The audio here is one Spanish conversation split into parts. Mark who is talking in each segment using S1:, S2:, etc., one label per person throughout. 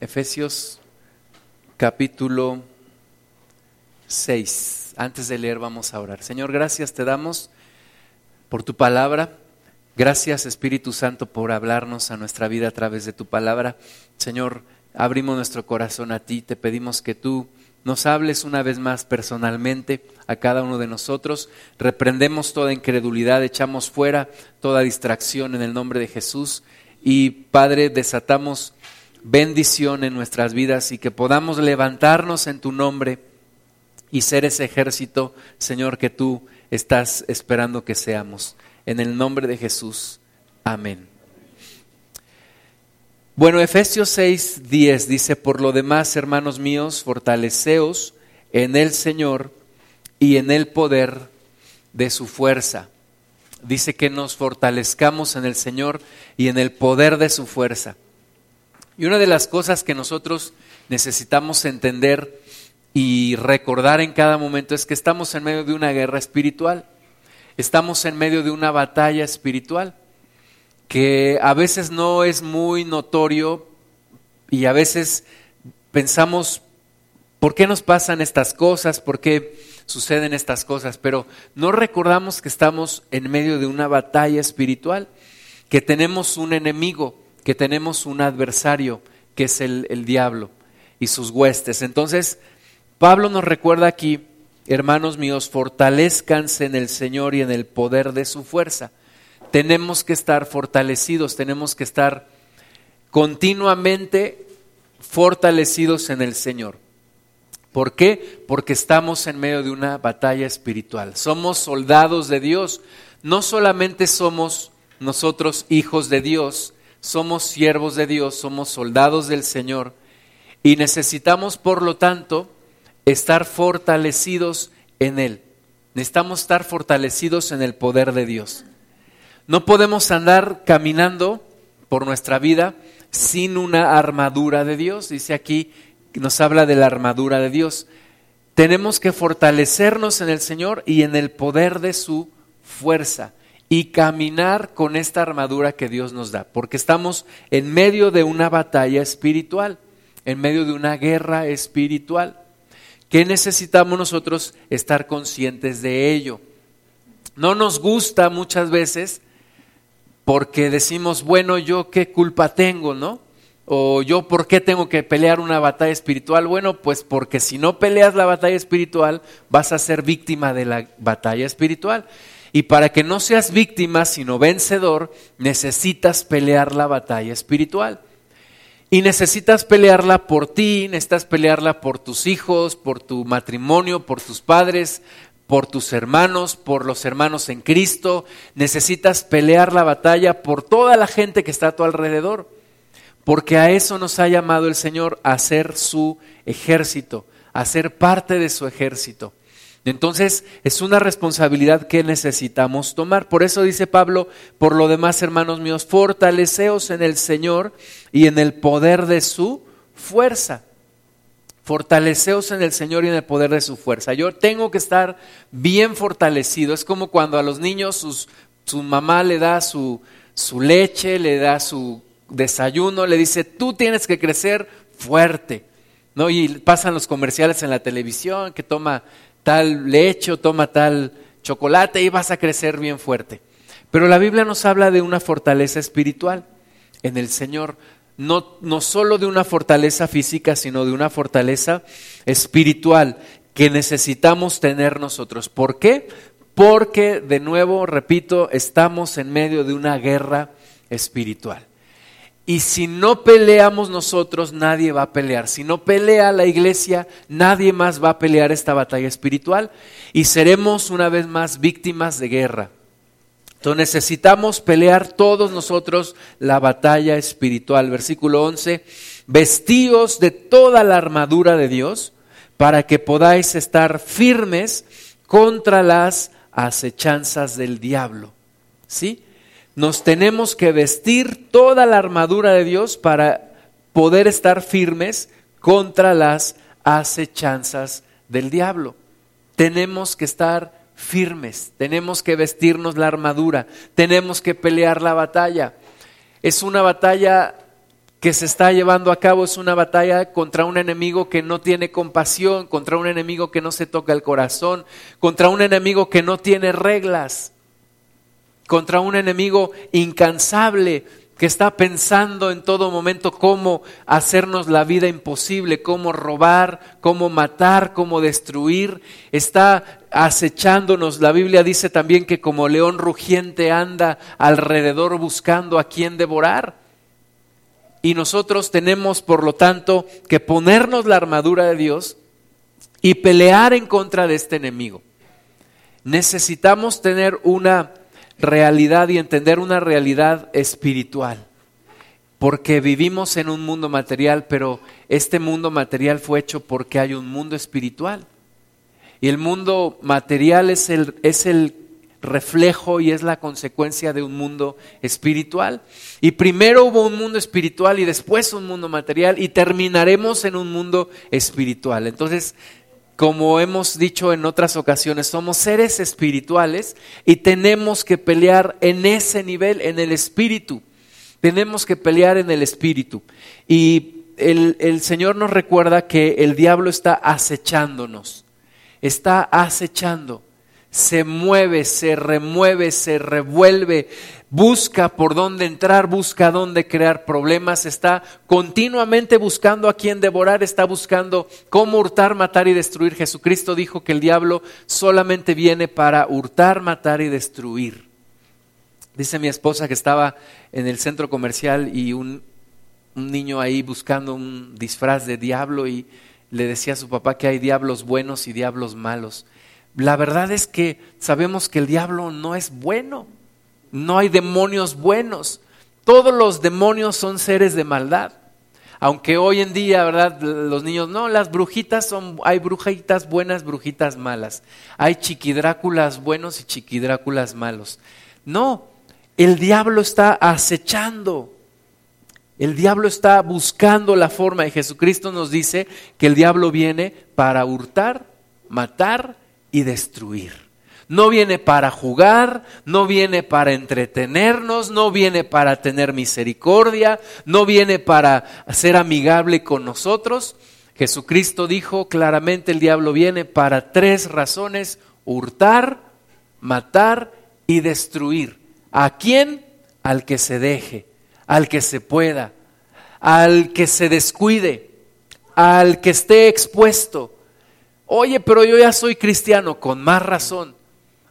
S1: Efesios capítulo 6. Antes de leer vamos a orar. Señor, gracias te damos por tu palabra. Gracias Espíritu Santo por hablarnos a nuestra vida a través de tu palabra. Señor, abrimos nuestro corazón a ti. Te pedimos que tú nos hables una vez más personalmente a cada uno de nosotros. Reprendemos toda incredulidad, echamos fuera toda distracción en el nombre de Jesús. Y Padre, desatamos bendición en nuestras vidas y que podamos levantarnos en tu nombre y ser ese ejército, Señor, que tú estás esperando que seamos. En el nombre de Jesús. Amén. Bueno, Efesios 6, 10 dice, por lo demás, hermanos míos, fortaleceos en el Señor y en el poder de su fuerza. Dice que nos fortalezcamos en el Señor y en el poder de su fuerza. Y una de las cosas que nosotros necesitamos entender y recordar en cada momento es que estamos en medio de una guerra espiritual, estamos en medio de una batalla espiritual que a veces no es muy notorio y a veces pensamos, ¿por qué nos pasan estas cosas? ¿Por qué suceden estas cosas? Pero no recordamos que estamos en medio de una batalla espiritual, que tenemos un enemigo, que tenemos un adversario, que es el, el diablo y sus huestes. Entonces, Pablo nos recuerda aquí, hermanos míos, fortalezcanse en el Señor y en el poder de su fuerza. Tenemos que estar fortalecidos, tenemos que estar continuamente fortalecidos en el Señor. ¿Por qué? Porque estamos en medio de una batalla espiritual. Somos soldados de Dios. No solamente somos nosotros hijos de Dios, somos siervos de Dios, somos soldados del Señor y necesitamos, por lo tanto, estar fortalecidos en Él. Necesitamos estar fortalecidos en el poder de Dios. No podemos andar caminando por nuestra vida sin una armadura de Dios. Dice aquí, nos habla de la armadura de Dios. Tenemos que fortalecernos en el Señor y en el poder de su fuerza y caminar con esta armadura que Dios nos da, porque estamos en medio de una batalla espiritual, en medio de una guerra espiritual. ¿Qué necesitamos nosotros estar conscientes de ello? No nos gusta muchas veces porque decimos, bueno, yo qué culpa tengo, ¿no? O yo por qué tengo que pelear una batalla espiritual. Bueno, pues porque si no peleas la batalla espiritual, vas a ser víctima de la batalla espiritual. Y para que no seas víctima, sino vencedor, necesitas pelear la batalla espiritual. Y necesitas pelearla por ti, necesitas pelearla por tus hijos, por tu matrimonio, por tus padres, por tus hermanos, por los hermanos en Cristo. Necesitas pelear la batalla por toda la gente que está a tu alrededor. Porque a eso nos ha llamado el Señor, a ser su ejército, a ser parte de su ejército. Entonces es una responsabilidad que necesitamos tomar. Por eso dice Pablo, por lo demás, hermanos míos, fortaleceos en el Señor y en el poder de su fuerza. Fortaleceos en el Señor y en el poder de su fuerza. Yo tengo que estar bien fortalecido. Es como cuando a los niños su mamá le da su, su leche, le da su desayuno, le dice, tú tienes que crecer fuerte. ¿No? Y pasan los comerciales en la televisión que toma tal leche toma tal chocolate y vas a crecer bien fuerte. Pero la Biblia nos habla de una fortaleza espiritual en el Señor, no, no solo de una fortaleza física, sino de una fortaleza espiritual que necesitamos tener nosotros. ¿Por qué? Porque, de nuevo, repito, estamos en medio de una guerra espiritual. Y si no peleamos nosotros, nadie va a pelear. Si no pelea la iglesia, nadie más va a pelear esta batalla espiritual y seremos una vez más víctimas de guerra. Entonces necesitamos pelear todos nosotros la batalla espiritual. Versículo 11, vestíos de toda la armadura de Dios para que podáis estar firmes contra las acechanzas del diablo. ¿Sí? Nos tenemos que vestir toda la armadura de Dios para poder estar firmes contra las acechanzas del diablo. Tenemos que estar firmes, tenemos que vestirnos la armadura, tenemos que pelear la batalla. Es una batalla que se está llevando a cabo es una batalla contra un enemigo que no tiene compasión, contra un enemigo que no se toca el corazón, contra un enemigo que no tiene reglas, contra un enemigo incansable que está pensando en todo momento cómo hacernos la vida imposible, cómo robar, cómo matar, cómo destruir, está acechándonos. La Biblia dice también que como león rugiente anda alrededor buscando a quien devorar. Y nosotros tenemos, por lo tanto, que ponernos la armadura de Dios y pelear en contra de este enemigo. Necesitamos tener una realidad y entender una realidad espiritual. Porque vivimos en un mundo material, pero este mundo material fue hecho porque hay un mundo espiritual. Y el mundo material es el, es el reflejo y es la consecuencia de un mundo espiritual. Y primero hubo un mundo espiritual y después un mundo material y terminaremos en un mundo espiritual. Entonces, como hemos dicho en otras ocasiones, somos seres espirituales y tenemos que pelear en ese nivel, en el espíritu. Tenemos que pelear en el espíritu. Y el, el Señor nos recuerda que el diablo está acechándonos, está acechando se mueve, se remueve, se revuelve, busca por dónde entrar, busca dónde crear problemas, está continuamente buscando a quien devorar, está buscando cómo hurtar, matar y destruir. Jesucristo dijo que el diablo solamente viene para hurtar, matar y destruir. Dice mi esposa que estaba en el centro comercial y un, un niño ahí buscando un disfraz de diablo y le decía a su papá que hay diablos buenos y diablos malos. La verdad es que sabemos que el diablo no es bueno, no hay demonios buenos, todos los demonios son seres de maldad. Aunque hoy en día, ¿verdad? Los niños, no, las brujitas son, hay brujitas buenas, brujitas malas. Hay chiquidráculas buenos y chiquidráculas malos. No, el diablo está acechando. El diablo está buscando la forma y Jesucristo nos dice que el diablo viene para hurtar, matar y destruir. No viene para jugar, no viene para entretenernos, no viene para tener misericordia, no viene para ser amigable con nosotros. Jesucristo dijo claramente el diablo viene para tres razones, hurtar, matar y destruir. ¿A quién? Al que se deje, al que se pueda, al que se descuide, al que esté expuesto, Oye, pero yo ya soy cristiano, con más razón.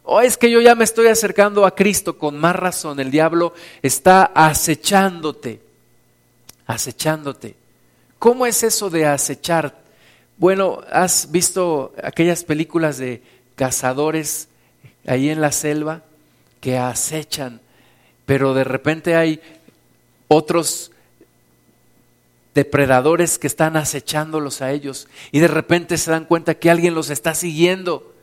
S1: O es que yo ya me estoy acercando a Cristo, con más razón. El diablo está acechándote, acechándote. ¿Cómo es eso de acechar? Bueno, ¿has visto aquellas películas de cazadores ahí en la selva que acechan, pero de repente hay otros depredadores que están acechándolos a ellos y de repente se dan cuenta que alguien los está siguiendo.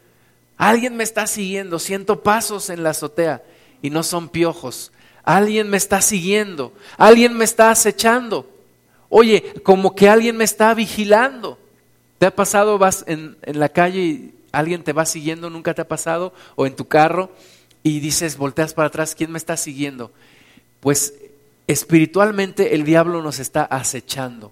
S1: Alguien me está siguiendo, siento pasos en la azotea y no son piojos. Alguien me está siguiendo, alguien me está acechando. Oye, como que alguien me está vigilando. ¿Te ha pasado, vas en, en la calle y alguien te va siguiendo, nunca te ha pasado? O en tu carro y dices, volteas para atrás, ¿quién me está siguiendo? Pues espiritualmente el diablo nos está acechando,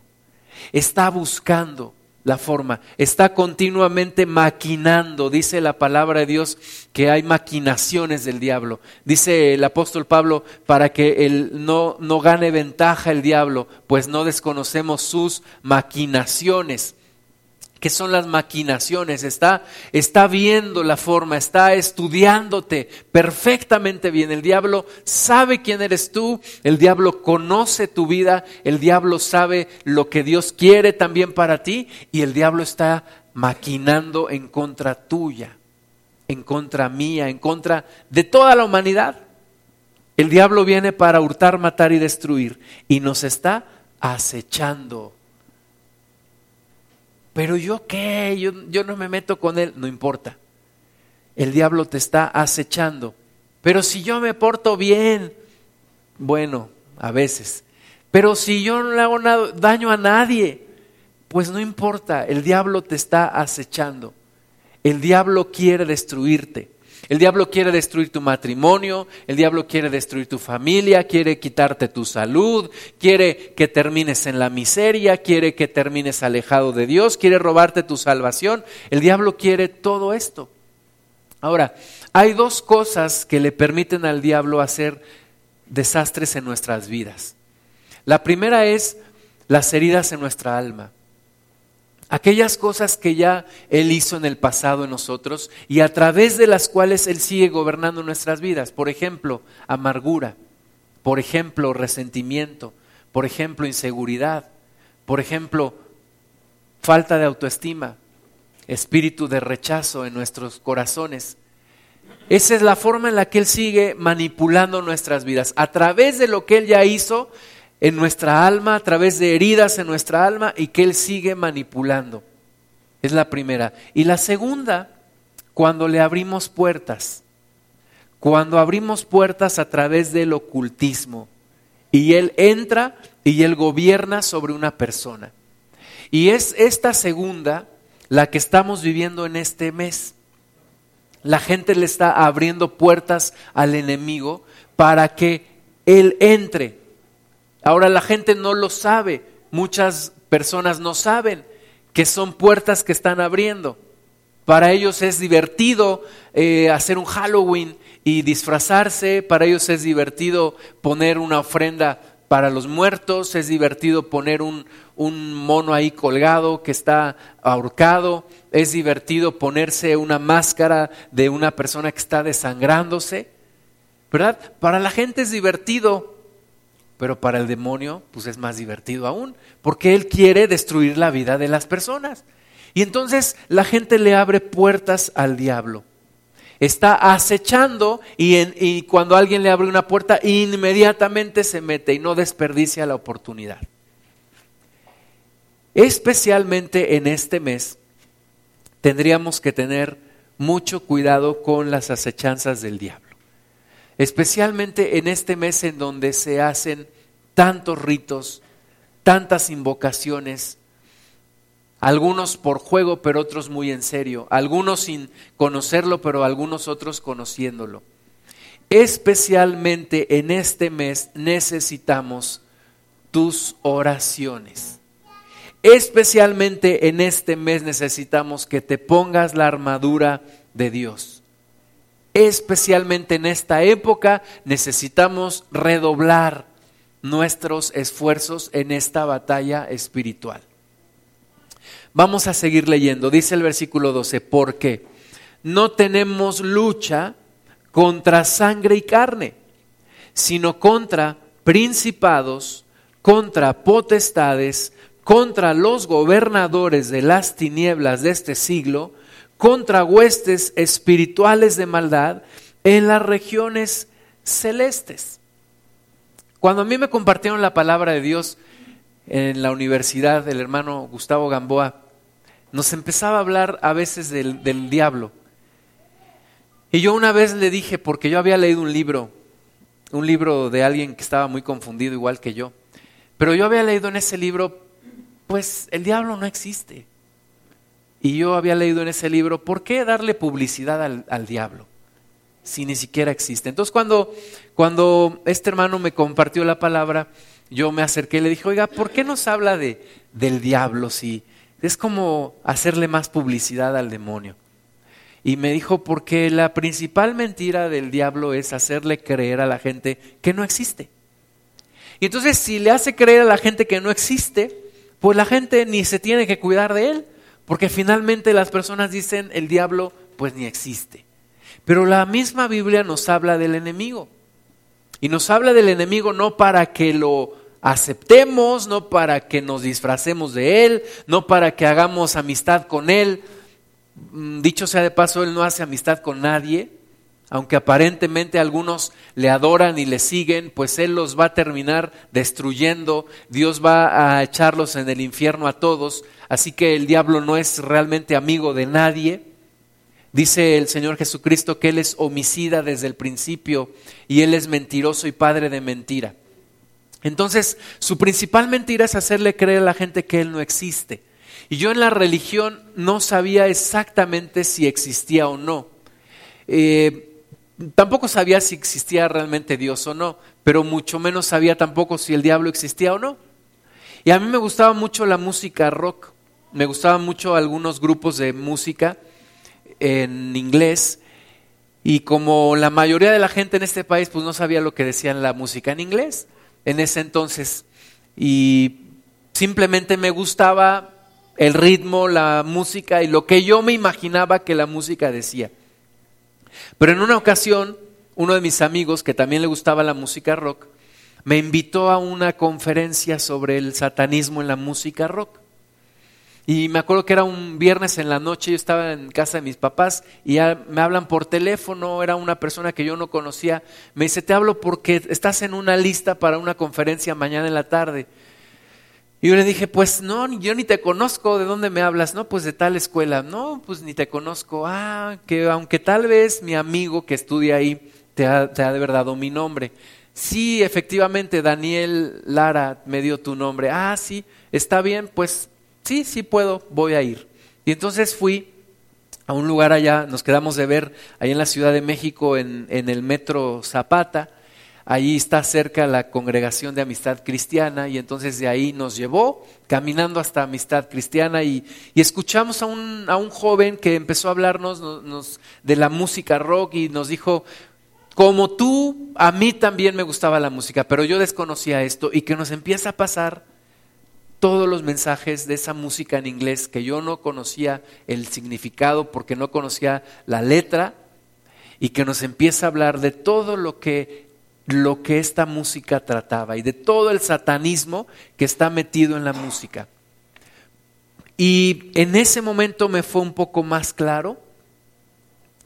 S1: está buscando la forma, está continuamente maquinando, dice la palabra de Dios que hay maquinaciones del diablo. Dice el apóstol Pablo, para que él no, no gane ventaja el diablo, pues no desconocemos sus maquinaciones. ¿Qué son las maquinaciones? Está, está viendo la forma, está estudiándote perfectamente bien. El diablo sabe quién eres tú, el diablo conoce tu vida, el diablo sabe lo que Dios quiere también para ti y el diablo está maquinando en contra tuya, en contra mía, en contra de toda la humanidad. El diablo viene para hurtar, matar y destruir y nos está acechando pero yo qué, yo, yo no me meto con él, no importa. El diablo te está acechando. Pero si yo me porto bien, bueno, a veces. Pero si yo no le hago daño a nadie, pues no importa, el diablo te está acechando. El diablo quiere destruirte. El diablo quiere destruir tu matrimonio, el diablo quiere destruir tu familia, quiere quitarte tu salud, quiere que termines en la miseria, quiere que termines alejado de Dios, quiere robarte tu salvación. El diablo quiere todo esto. Ahora, hay dos cosas que le permiten al diablo hacer desastres en nuestras vidas. La primera es las heridas en nuestra alma. Aquellas cosas que ya Él hizo en el pasado en nosotros y a través de las cuales Él sigue gobernando nuestras vidas. Por ejemplo, amargura, por ejemplo, resentimiento, por ejemplo, inseguridad, por ejemplo, falta de autoestima, espíritu de rechazo en nuestros corazones. Esa es la forma en la que Él sigue manipulando nuestras vidas. A través de lo que Él ya hizo en nuestra alma, a través de heridas en nuestra alma y que Él sigue manipulando. Es la primera. Y la segunda, cuando le abrimos puertas. Cuando abrimos puertas a través del ocultismo. Y Él entra y Él gobierna sobre una persona. Y es esta segunda la que estamos viviendo en este mes. La gente le está abriendo puertas al enemigo para que él entre. Ahora la gente no lo sabe, muchas personas no saben que son puertas que están abriendo. Para ellos es divertido eh, hacer un Halloween y disfrazarse, para ellos es divertido poner una ofrenda para los muertos, es divertido poner un, un mono ahí colgado que está ahorcado, es divertido ponerse una máscara de una persona que está desangrándose, ¿verdad? Para la gente es divertido, pero para el demonio pues es más divertido aún, porque él quiere destruir la vida de las personas. Y entonces la gente le abre puertas al diablo está acechando y, cuando alguien le abre una puerta, inmediatamente se mete y no desperdicia la oportunidad. Especialmente en este mes, tendríamos que tener mucho cuidado con las acechanzas del diablo. Especialmente en este mes en donde se hacen tantos ritos, tantas invocaciones, algunos por juego, pero otros muy en serio, algunos sin conocerlo, pero algunos otros conociéndolo. Especialmente en este mes necesitamos tus oraciones. Especialmente en este mes necesitamos que te pongas la armadura de Dios. Especialmente en esta época necesitamos redoblar nuestros esfuerzos en esta batalla espiritual. Vamos a seguir leyendo. Dice el versículo 12, porque no tenemos lucha contra sangre y carne, sino contra principados, contra potestades, contra los gobernadores de las tinieblas de este siglo, contra huestes espirituales de maldad en las regiones celestes. Cuando a mí me compartieron la palabra de Dios, en la universidad, el hermano Gustavo Gamboa, nos empezaba a hablar a veces del, del diablo. Y yo una vez le dije, porque yo había leído un libro, un libro de alguien que estaba muy confundido igual que yo, pero yo había leído en ese libro, pues el diablo no existe. Y yo había leído en ese libro, ¿por qué darle publicidad al, al diablo? Si ni siquiera existe. Entonces cuando, cuando este hermano me compartió la palabra, yo me acerqué y le dije, oiga, ¿por qué nos habla de, del diablo si es como hacerle más publicidad al demonio? Y me dijo, porque la principal mentira del diablo es hacerle creer a la gente que no existe. Y entonces si le hace creer a la gente que no existe, pues la gente ni se tiene que cuidar de él, porque finalmente las personas dicen, el diablo pues ni existe. Pero la misma Biblia nos habla del enemigo. Y nos habla del enemigo no para que lo aceptemos, no para que nos disfracemos de Él, no para que hagamos amistad con Él. Mm, dicho sea de paso, Él no hace amistad con nadie, aunque aparentemente algunos le adoran y le siguen, pues Él los va a terminar destruyendo, Dios va a echarlos en el infierno a todos, así que el diablo no es realmente amigo de nadie. Dice el Señor Jesucristo que Él es homicida desde el principio y Él es mentiroso y padre de mentira. Entonces, su principal mentira es hacerle creer a la gente que Él no existe. Y yo en la religión no sabía exactamente si existía o no. eh, tampoco sabía si existía realmente Dios o no, pero mucho menos sabía tampoco si el diablo existía o no. Y a mí me gustaba mucho la música rock, me gustaban mucho algunos grupos de música en inglés y como la mayoría de la gente en este país pues no sabía lo que decían la música en inglés en ese entonces y simplemente me gustaba el ritmo, la música y lo que yo me imaginaba que la música decía. Pero en una ocasión, uno de mis amigos que también le gustaba la música rock, me invitó a una conferencia sobre el satanismo en la música rock. Y me acuerdo que era un viernes en la noche, yo estaba en casa de mis papás y ya me hablan por teléfono, era una persona que yo no conocía. Me dice, te hablo porque estás en una lista para una conferencia mañana en la tarde. Y yo le dije, pues no, yo ni te conozco, ¿de dónde me hablas? No, pues de tal escuela. No, pues ni te conozco. Ah, que aunque tal vez mi amigo que estudia ahí te ha, te ha de haber dado mi nombre. Sí, efectivamente, Daniel Lara me dio tu nombre. Ah, sí, está bien, pues sí, sí puedo, voy a ir. Y entonces fui a un lugar allá, nos quedamos de ver ahí en la Ciudad de México, en, en el metro Zapata. Ahí está cerca la congregación de amistad cristiana y entonces de ahí nos llevó caminando hasta amistad cristiana y, y escuchamos a un, a un, joven que empezó a hablarnos nos, de la música rock y nos dijo, como tú, a mí también me gustaba la música, pero yo desconocía esto y que nos empieza a pasar todos los mensajes de esa música en inglés que yo no conocía el significado porque no conocía la letra y que nos empieza a hablar de todo lo que lo que esta música trataba y de todo el satanismo que está metido en la música. Y en ese momento me fue un poco más claro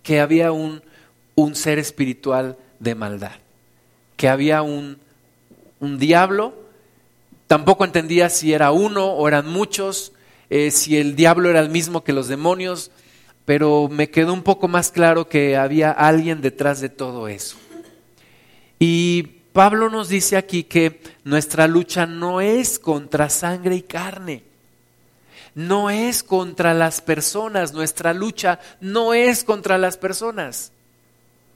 S1: que había un, un ser espiritual de maldad, que había un, un diablo Tampoco entendía si era uno o eran muchos, eh, si el diablo era el mismo que los demonios, pero me quedó un poco más claro que había alguien detrás de todo eso. Y Pablo nos dice aquí que nuestra lucha no es contra sangre y carne, no es contra las personas, nuestra lucha no es contra las personas,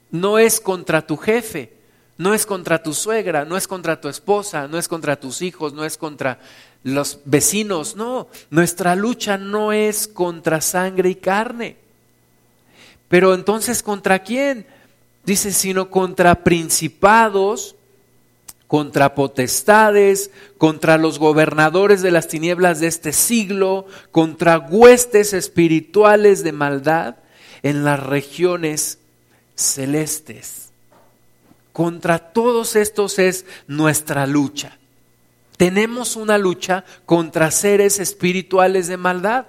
S1: no es contra tu jefe, no es contra tu suegra, no es contra tu esposa, no es contra tus hijos, no es contra los vecinos, no, nuestra lucha no es contra sangre y carne. Pero entonces, ¿contra quién? Dice, sino contra principados, contra potestades, contra los gobernadores de las tinieblas de este siglo, contra huestes espirituales de maldad en las regiones celestes. Contra todos estos es nuestra lucha. Tenemos una lucha contra seres espirituales de maldad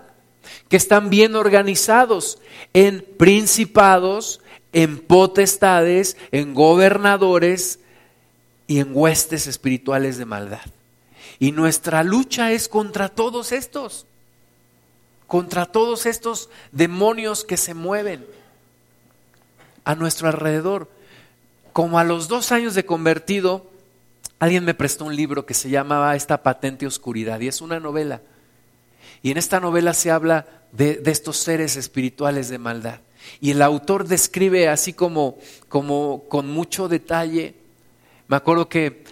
S1: que están bien organizados en principados, en potestades, en gobernadores y en huestes espirituales de maldad. Y nuestra lucha es contra todos estos, contra todos estos demonios que se mueven a nuestro alrededor como a los dos años de convertido, alguien me prestó un libro que se llamaba Esta patente oscuridad y es una novela. Y en esta novela se habla de, estos seres espirituales de maldad. Y el autor describe así como, como con mucho detalle. Me acuerdo que,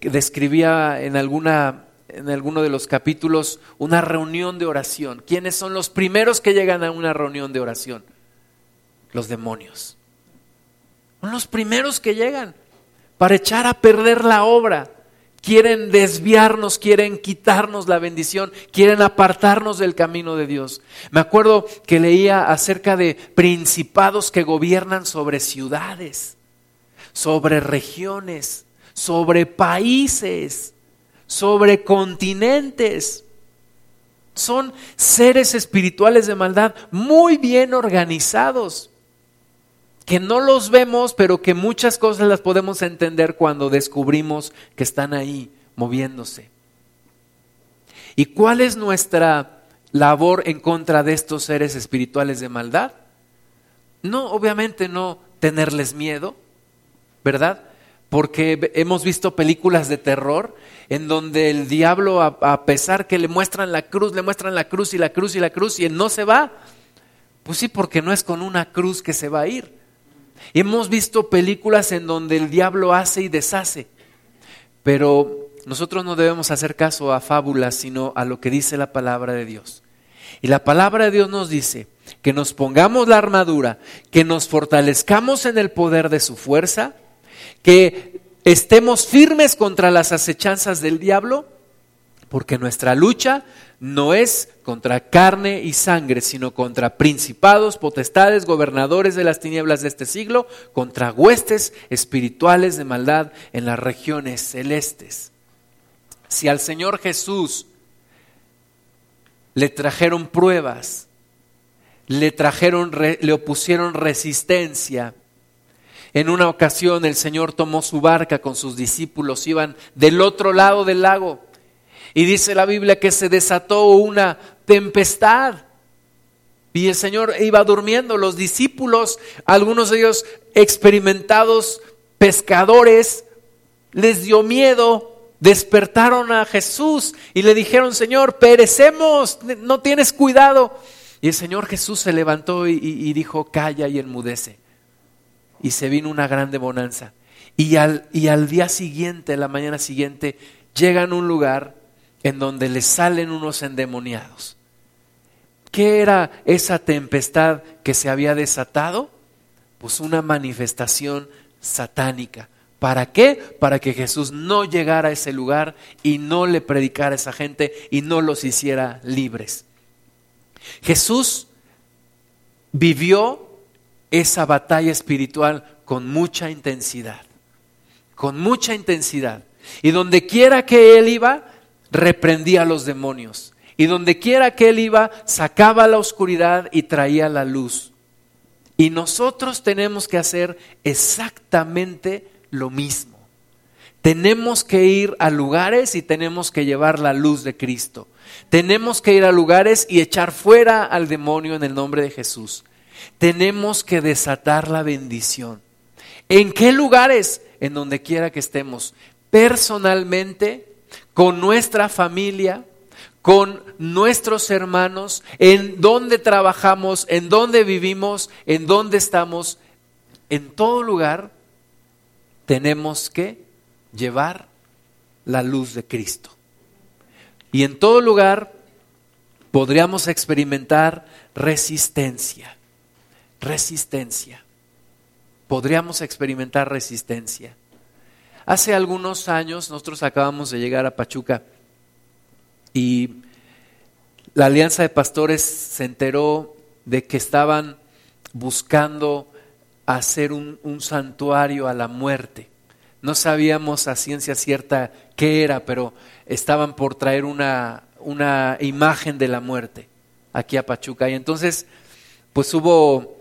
S1: describía en alguna en alguno de los capítulos una reunión de oración. ¿Quiénes son los primeros que llegan a una reunión de oración? Los demonios. Son los primeros que llegan para echar a perder la obra. Quieren desviarnos, quieren quitarnos la bendición, quieren apartarnos del camino de Dios. Me acuerdo que leía acerca de principados que gobiernan sobre ciudades, sobre regiones, sobre países, sobre continentes. Son seres espirituales de maldad muy bien organizados que no los vemos, pero que muchas cosas las podemos entender cuando descubrimos que están ahí moviéndose. ¿Y cuál es nuestra labor en contra de estos seres espirituales de maldad? No, obviamente no tenerles miedo, ¿verdad? Porque hemos visto películas de terror en donde el diablo, a, pesar que le muestran la cruz, le muestran la cruz y la cruz y la cruz y él no se va. Pues sí, porque no es con una cruz que se va a ir Hemos visto películas en donde el diablo hace y deshace, pero nosotros no debemos hacer caso a fábulas, sino a lo que dice la palabra de Dios. Y la palabra de Dios nos dice que nos pongamos la armadura, que nos fortalezcamos en el poder de su fuerza, que estemos firmes contra las acechanzas del diablo, porque nuestra lucha no es contra carne y sangre, sino contra principados, potestades, gobernadores de las tinieblas de este siglo, contra huestes espirituales de maldad en las regiones celestes. Si al Señor Jesús le trajeron pruebas, le trajeron, le opusieron resistencia, en una ocasión el Señor tomó su barca con sus discípulos, iban del otro lado del lago y dice la Biblia que se desató una tempestad. Y el Señor iba durmiendo. Los discípulos, algunos de ellos experimentados pescadores, les dio miedo. Despertaron a Jesús y le dijeron, Señor, perecemos, no tienes cuidado. Y el Señor Jesús se levantó y, dijo, calla y enmudece. Y se vino una grande bonanza. Y al, y al día siguiente, la mañana siguiente, llegan a un lugar en donde le salen unos endemoniados. ¿Qué era esa tempestad que se había desatado? Pues una manifestación satánica. ¿Para qué? Para que Jesús no llegara a ese lugar y no le predicara a esa gente y no los hiciera libres. Jesús vivió esa batalla espiritual con mucha intensidad, con mucha intensidad. Y donde quiera que él iba, reprendía a los demonios. Y donde quiera que él iba, sacaba la oscuridad y traía la luz. Y nosotros tenemos que hacer exactamente lo mismo. Tenemos que ir a lugares y tenemos que llevar la luz de Cristo. Tenemos que ir a lugares y echar fuera al demonio en el nombre de Jesús. Tenemos que desatar la bendición. ¿En qué lugares? En donde quiera que estemos. Personalmente, con nuestra familia, con nuestros hermanos, en donde trabajamos, en donde vivimos, en donde estamos, en todo lugar tenemos que llevar la luz de Cristo. Y en todo lugar podríamos experimentar resistencia, resistencia. Podríamos experimentar resistencia. Hace algunos años nosotros acabamos de llegar a Pachuca y la Alianza de Pastores se enteró de que estaban buscando hacer un, santuario a la muerte. No sabíamos a ciencia cierta qué era, pero estaban por traer una, una imagen de la muerte aquí a Pachuca. Y entonces, pues hubo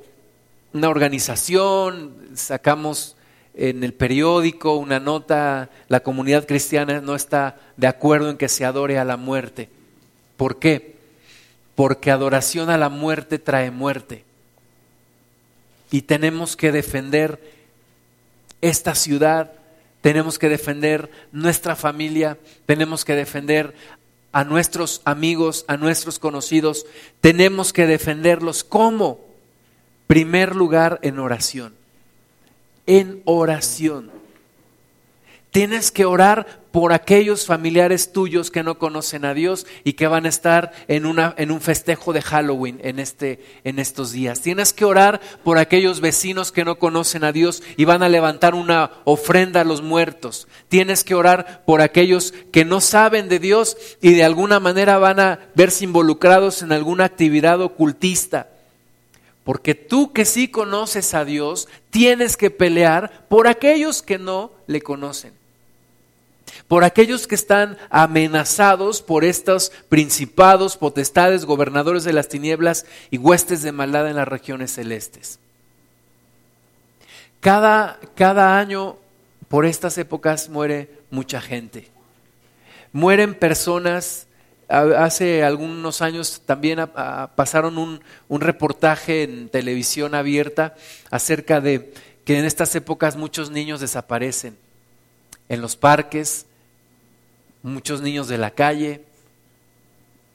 S1: una organización, sacamos en el periódico una nota, la comunidad cristiana no está de acuerdo en que se adore a la muerte. ¿Por qué? Porque adoración a la muerte trae muerte. Y tenemos que defender esta ciudad, tenemos que defender nuestra familia, tenemos que defender a nuestros amigos, a nuestros conocidos, tenemos que defenderlos como primer lugar en oración en oración. Tienes que orar por aquellos familiares tuyos que no conocen a Dios y que van a estar en, una, en un festejo de Halloween en, este, en estos días. Tienes que orar por aquellos vecinos que no conocen a Dios y van a levantar una ofrenda a los muertos. Tienes que orar por aquellos que no saben de Dios y de alguna manera van a verse involucrados en alguna actividad ocultista. Porque tú que sí conoces a Dios, tienes que pelear por aquellos que no le conocen. Por aquellos que están amenazados por estos principados, potestades, gobernadores de las tinieblas y huestes de maldad en las regiones celestes. Cada, cada año, por estas épocas, muere mucha gente. Mueren personas Hace algunos años también pasaron un, reportaje en televisión abierta acerca de que en estas épocas muchos niños desaparecen en los parques, muchos niños de la calle,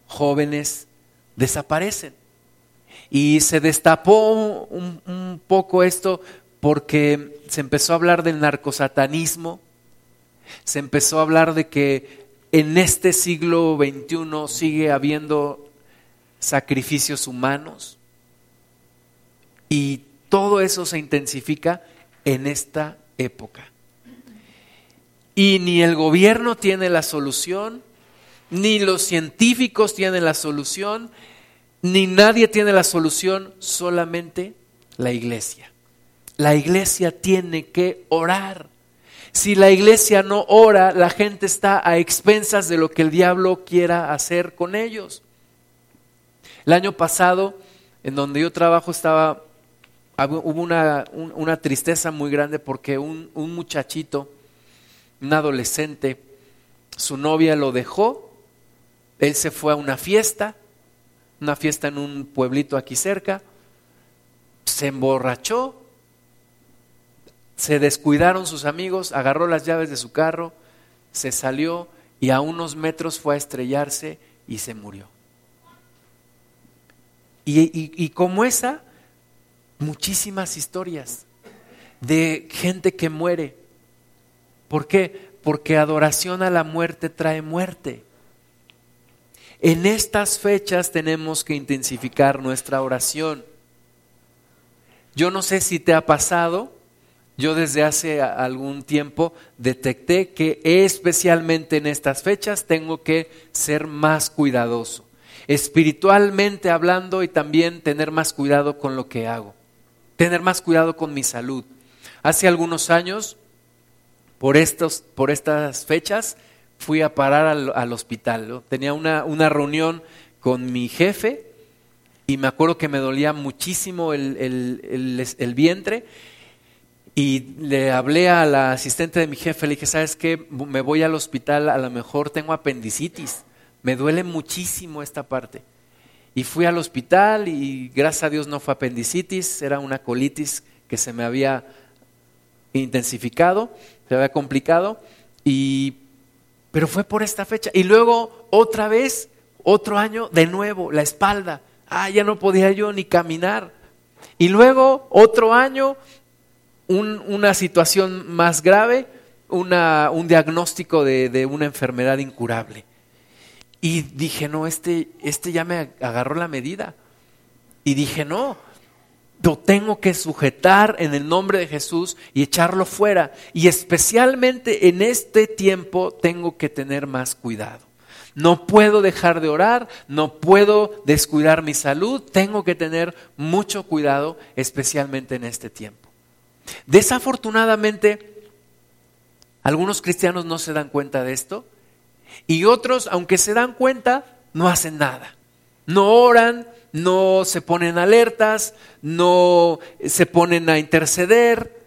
S1: jóvenes, desaparecen. Y se destapó un, poco esto porque se empezó a hablar del narcosatanismo, se empezó a hablar de que en este siglo XXI sigue habiendo sacrificios humanos y todo eso se intensifica en esta época. Y ni el gobierno tiene la solución, ni los científicos tienen la solución, ni nadie tiene la solución, solamente la iglesia. La iglesia tiene que orar. Si la iglesia no ora, la gente está a expensas de lo que el diablo quiera hacer con ellos. El año pasado, en donde yo trabajo, estaba, hubo una, una tristeza muy grande porque un, un muchachito, un adolescente, su novia lo dejó, él se fue a una fiesta, una fiesta en un pueblito aquí cerca, se emborrachó, se descuidaron sus amigos, agarró las llaves de su carro, se salió y a unos metros fue a estrellarse y se murió. Y, como esa, muchísimas historias de gente que muere. ¿Por qué? Porque adoración a la muerte trae muerte. En estas fechas tenemos que intensificar nuestra oración. Yo no sé si te ha pasado, yo desde hace algún tiempo detecté que especialmente en estas fechas tengo que ser más cuidadoso espiritualmente hablando y también tener más cuidado con lo que hago, tener más cuidado con mi salud. Hace algunos años, por, estos, por estas fechas, fui a parar al, hospital. Tenía una, una, reunión con mi jefe y me acuerdo que me dolía muchísimo el, el vientre y le hablé a la asistente de mi jefe, le dije, ¿sabes qué? Me voy al hospital, a lo mejor tengo apendicitis me duele muchísimo esta parte. Y fui al hospital y gracias a Dios no fue apendicitis, era una colitis que se me había intensificado, se había complicado, y, pero fue por esta fecha. Y luego otra vez, otro año, de nuevo, la espalda. Ah, ya no podía yo ni caminar. Y luego otro año, una situación más grave, un diagnóstico de, de una enfermedad incurable. Y dije, no, este, este ya me agarró la medida. Y dije, no, lo tengo que sujetar en el nombre de Jesús y echarlo fuera. Y especialmente en este tiempo tengo que tener más cuidado. No puedo dejar de orar, no puedo descuidar mi salud, tengo que tener mucho cuidado, especialmente en este tiempo. Desafortunadamente, algunos cristianos no se dan cuenta de esto y otros, aunque se dan cuenta, no hacen nada. No oran, no se ponen alertas, no se ponen a interceder,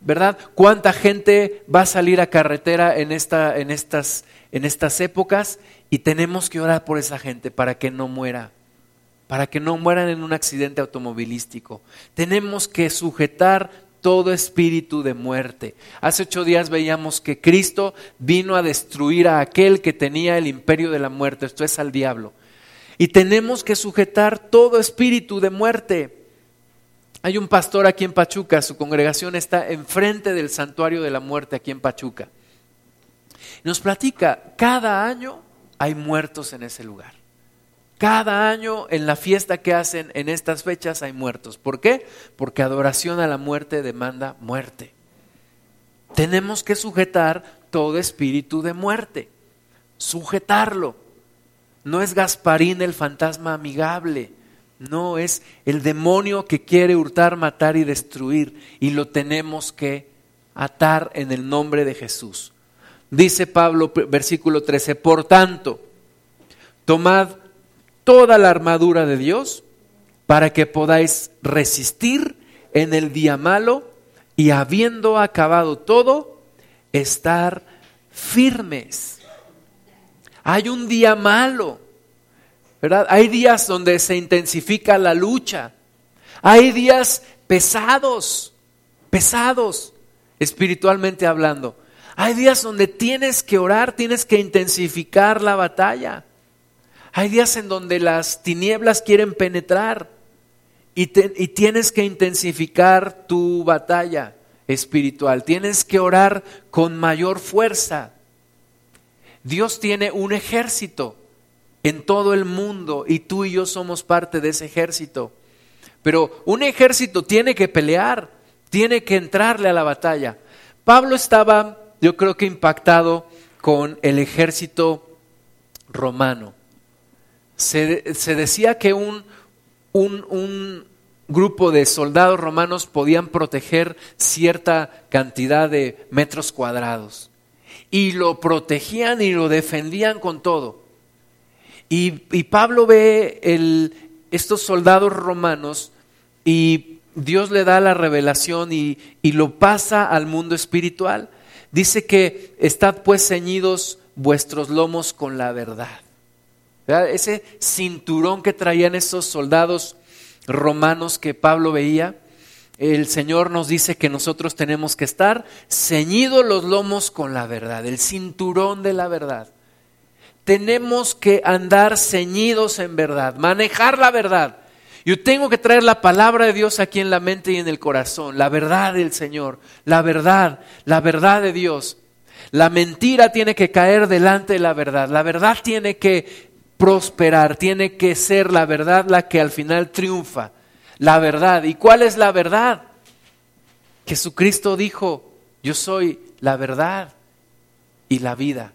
S1: ¿verdad? ¿Cuánta gente va a salir a carretera en, esta, en, estas, en estas épocas? Y tenemos que orar por esa gente para que no muera, para que no mueran en un accidente automovilístico. Tenemos que sujetar todo espíritu de muerte. Hace ocho días veíamos que Cristo vino a destruir a aquel que tenía el imperio de la muerte, esto es al diablo. Y tenemos que sujetar todo espíritu de muerte. Hay un pastor aquí en Pachuca, su congregación está enfrente del santuario de la muerte aquí en Pachuca. Nos platica, cada año hay muertos en ese lugar. Cada año en la fiesta que hacen en estas fechas hay muertos. ¿Por qué? Porque adoración a la muerte demanda muerte. Tenemos que sujetar todo espíritu de muerte. Sujetarlo. No es Gasparín el fantasma amigable. No, es el demonio que quiere hurtar, matar y destruir. Y lo tenemos que atar en el nombre de Jesús. Dice Pablo, versículo 13, por tanto, tomad toda la armadura de Dios para que podáis resistir en el día malo y habiendo acabado todo, estar firmes. Hay un día malo, ¿verdad? Hay días donde se intensifica la lucha. Hay días pesados, pesados, espiritualmente hablando. Hay días donde tienes que orar, tienes que intensificar la batalla. Hay días en donde las tinieblas quieren penetrar y, y tienes que intensificar tu batalla espiritual, tienes que orar con mayor fuerza. Dios tiene un ejército en todo el mundo y tú y yo somos parte de ese ejército. Pero un ejército tiene que pelear, tiene que entrarle a la batalla. Pablo estaba, yo creo que impactado con el ejército romano. Se, decía que un, un, un grupo de soldados romanos podían proteger cierta cantidad de metros cuadrados. Y lo protegían y lo defendían con todo. Y, Pablo ve el, estos soldados romanos y Dios le da la revelación y, y lo pasa al mundo espiritual. Dice que estad pues ceñidos vuestros lomos con la verdad. Ese cinturón que traían esos soldados romanos que Pablo veía, el Señor nos dice que nosotros tenemos que estar ceñidos los lomos con la verdad, el cinturón de la verdad. Tenemos que andar ceñidos en verdad, manejar la verdad. Yo tengo que traer la palabra de Dios aquí en la mente y en el corazón, la verdad del Señor, la verdad, la verdad de Dios. La mentira tiene que caer delante de la verdad, la verdad tiene que prosperar, tiene que ser la verdad la que al final triunfa. La verdad. ¿Y cuál es la verdad? Jesucristo dijo, yo soy la verdad y la vida.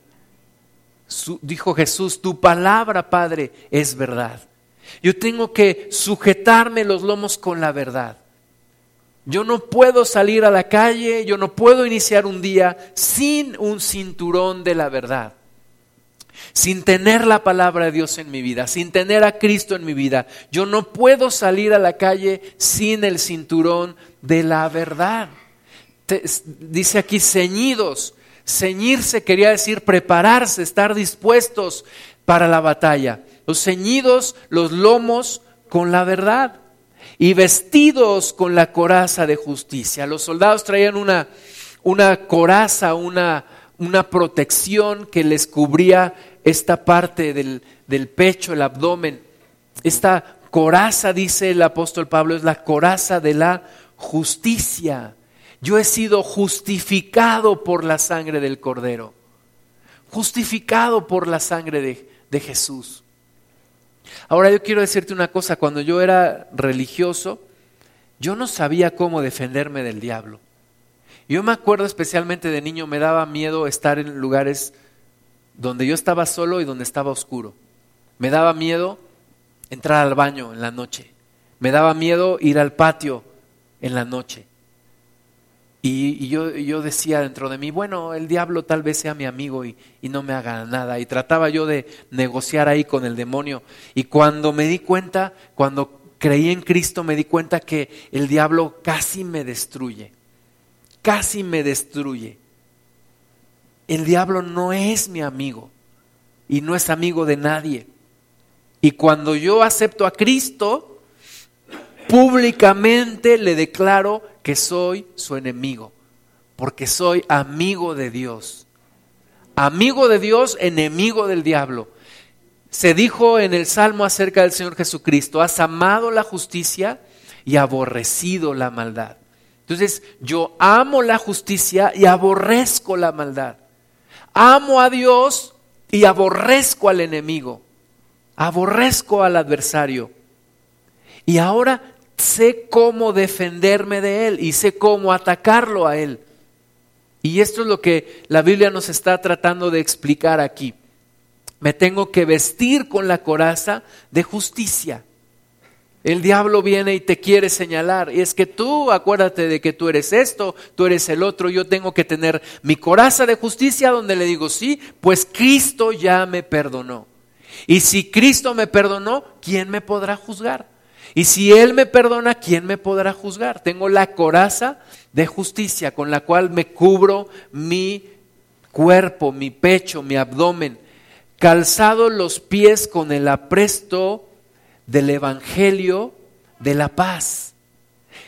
S1: dijo Jesús, tu palabra, Padre, es verdad. Yo tengo que sujetarme los lomos con la verdad. Yo no puedo salir a la calle, yo no puedo iniciar un día sin un cinturón de la verdad. Sin tener la palabra de Dios en mi vida, sin tener a Cristo en mi vida, yo no puedo salir a la calle sin el cinturón de la verdad. dice aquí ceñidos. Ceñirse quería decir prepararse, estar dispuestos para la batalla los ceñidos los lomos con la verdad y vestidos con la coraza de justicia. Los soldados traían una, una coraza, una, una protección que les cubría esta parte del, del pecho, el abdomen. Esta coraza, dice el apóstol Pablo, es la coraza de la justicia. Yo he sido justificado por la sangre del Cordero, justificado por la sangre de, de Jesús. Ahora yo quiero decirte una cosa, cuando yo era religioso, yo no sabía cómo defenderme del diablo. Yo me acuerdo especialmente de niño, me daba miedo estar en lugares donde yo estaba solo y donde estaba oscuro. Me daba miedo entrar al baño en la noche. Me daba miedo ir al patio en la noche. Y, yo, decía dentro de mí, bueno, el diablo tal vez sea mi amigo y, no me haga nada. Y trataba yo de negociar ahí con el demonio. Y cuando me di cuenta, cuando creí en Cristo, me di cuenta que el diablo casi me destruye. Casi me destruye. El diablo no es mi amigo y no es amigo de nadie. Y cuando yo acepto a Cristo, públicamente le declaro que soy su enemigo, porque soy amigo de Dios. Amigo de Dios, enemigo del diablo. Se dijo en el Salmo acerca del Señor Jesucristo, has amado la justicia y aborrecido la maldad. Entonces, yo amo la justicia y aborrezco la maldad. Amo a Dios y aborrezco al enemigo. Aborrezco al adversario. Y ahora sé cómo defenderme de él y sé cómo atacarlo a él. Y esto es lo que la Biblia nos está tratando de explicar aquí. Me tengo que vestir con la coraza de justicia. El diablo viene y te quiere señalar. Y es que tú, acuérdate de que tú eres esto, tú eres el otro. Yo tengo que tener mi coraza de justicia donde le digo, sí, pues Cristo ya me perdonó. Y si Cristo me perdonó, ¿quién me podrá juzgar? Y si Él me perdona, ¿quién me podrá juzgar? Tengo la coraza de justicia con la cual me cubro mi cuerpo, mi pecho, mi abdomen, calzado los pies con el apresto del Evangelio de la paz.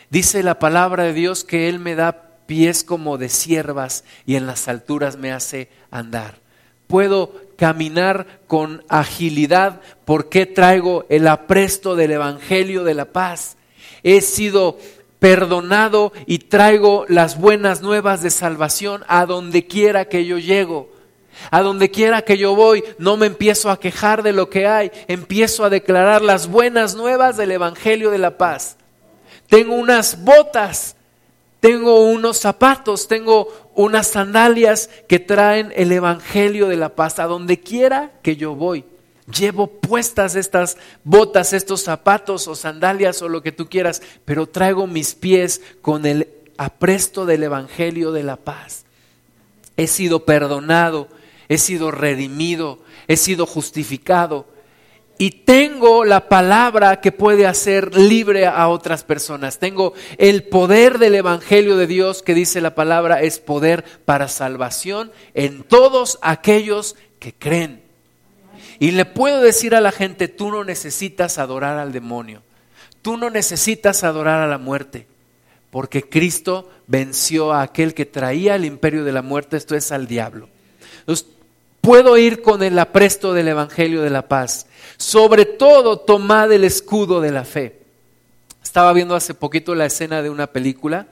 S1: Dice la palabra de Dios que Él me da pies como de siervas y en las alturas me hace andar. Puedo caminar con agilidad porque traigo el apresto del Evangelio de la paz. he sido perdonado y traigo las buenas nuevas de salvación a donde quiera que yo llego. A donde quiera que yo voy, no me empiezo a quejar de lo que hay, empiezo a declarar las buenas nuevas del Evangelio de la paz. Tengo unas botas, tengo unos zapatos, tengo unas sandalias que traen el Evangelio de la paz. A donde quiera que yo voy, Llevo puestas estas botas, estos zapatos o sandalias o lo que tú quieras, pero traigo mis pies con el apresto del Evangelio de la paz. He sido perdonado, he sido redimido, he sido justificado y tengo la palabra que puede hacer libre a otras personas. Tengo el poder del Evangelio de Dios que dice la palabra es poder para salvación en todos aquellos que creen. Y le puedo decir a la gente, tú no necesitas adorar al demonio, tú no necesitas adorar a la muerte, porque Cristo venció a aquel que traía el imperio de la muerte, esto es al diablo. Entonces, puedo ir con el apresto del Evangelio de la paz. Sobre todo, tomad el escudo de la fe. Estaba viendo hace poquito la escena de una película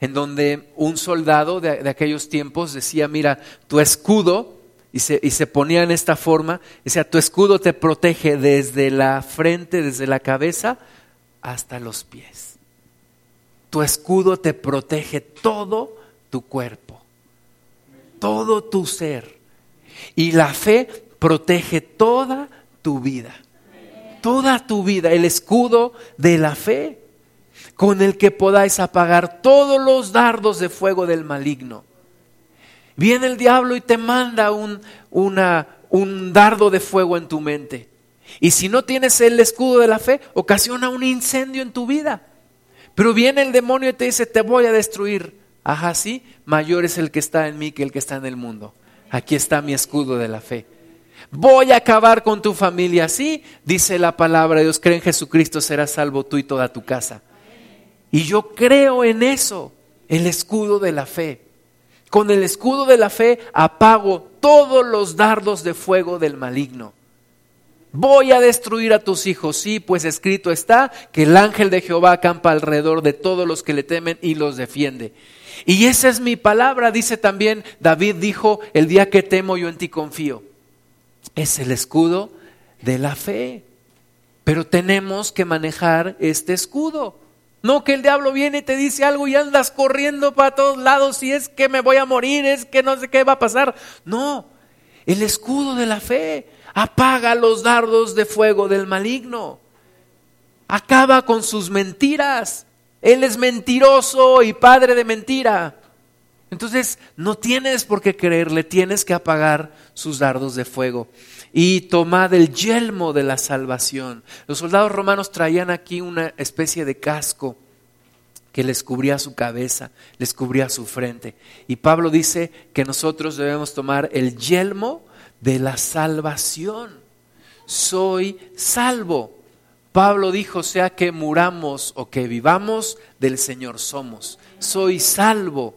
S1: en donde un soldado de, de aquellos tiempos decía, mira, tu escudo y se, ponía en esta forma, decía, tu escudo te protege desde la frente, desde la cabeza hasta los pies. Tu escudo te protege todo tu cuerpo, todo tu ser. Y la fe protege toda tu vida, toda tu vida, el escudo de la fe con el que podáis apagar todos los dardos de fuego del maligno. Viene el diablo y te manda un, un dardo de fuego en tu mente. Y si no tienes el escudo de la fe, ocasiona un incendio en tu vida. Pero viene el demonio y te dice, te voy a destruir. Ajá, sí, mayor es el que está en mí que el que está en el mundo. Aquí está mi escudo de la fe. Voy a acabar con tu familia. Sí, dice la palabra de Dios, cree en Jesucristo, serás salvo tú y toda tu casa. Y yo creo en eso, el escudo de la fe. Con el escudo de la fe apago todos los dardos de fuego del maligno. Voy a destruir a tus hijos, sí, pues escrito está que el ángel de Jehová acampa alrededor de todos los que le temen y los defiende. Y esa es mi palabra, dice también David dijo, el día que temo yo en ti confío. Es el escudo de la fe. Pero tenemos que manejar este escudo. No que el diablo viene y te dice algo y andas corriendo para todos lados y es que me voy a morir, es que no sé qué va a pasar. No, el escudo de la fe apaga los dardos de fuego del maligno. Acaba con sus mentiras. Él es mentiroso y padre de mentira. Entonces, no tienes por qué creerle, tienes que apagar sus dardos de fuego y tomad el yelmo de la salvación. Los soldados romanos traían aquí una especie de casco que les cubría su cabeza, les cubría su frente. Y Pablo dice que nosotros debemos tomar el yelmo de la salvación. Soy salvo. Pablo dijo, sea que muramos o que vivamos, del Señor somos. Soy salvo.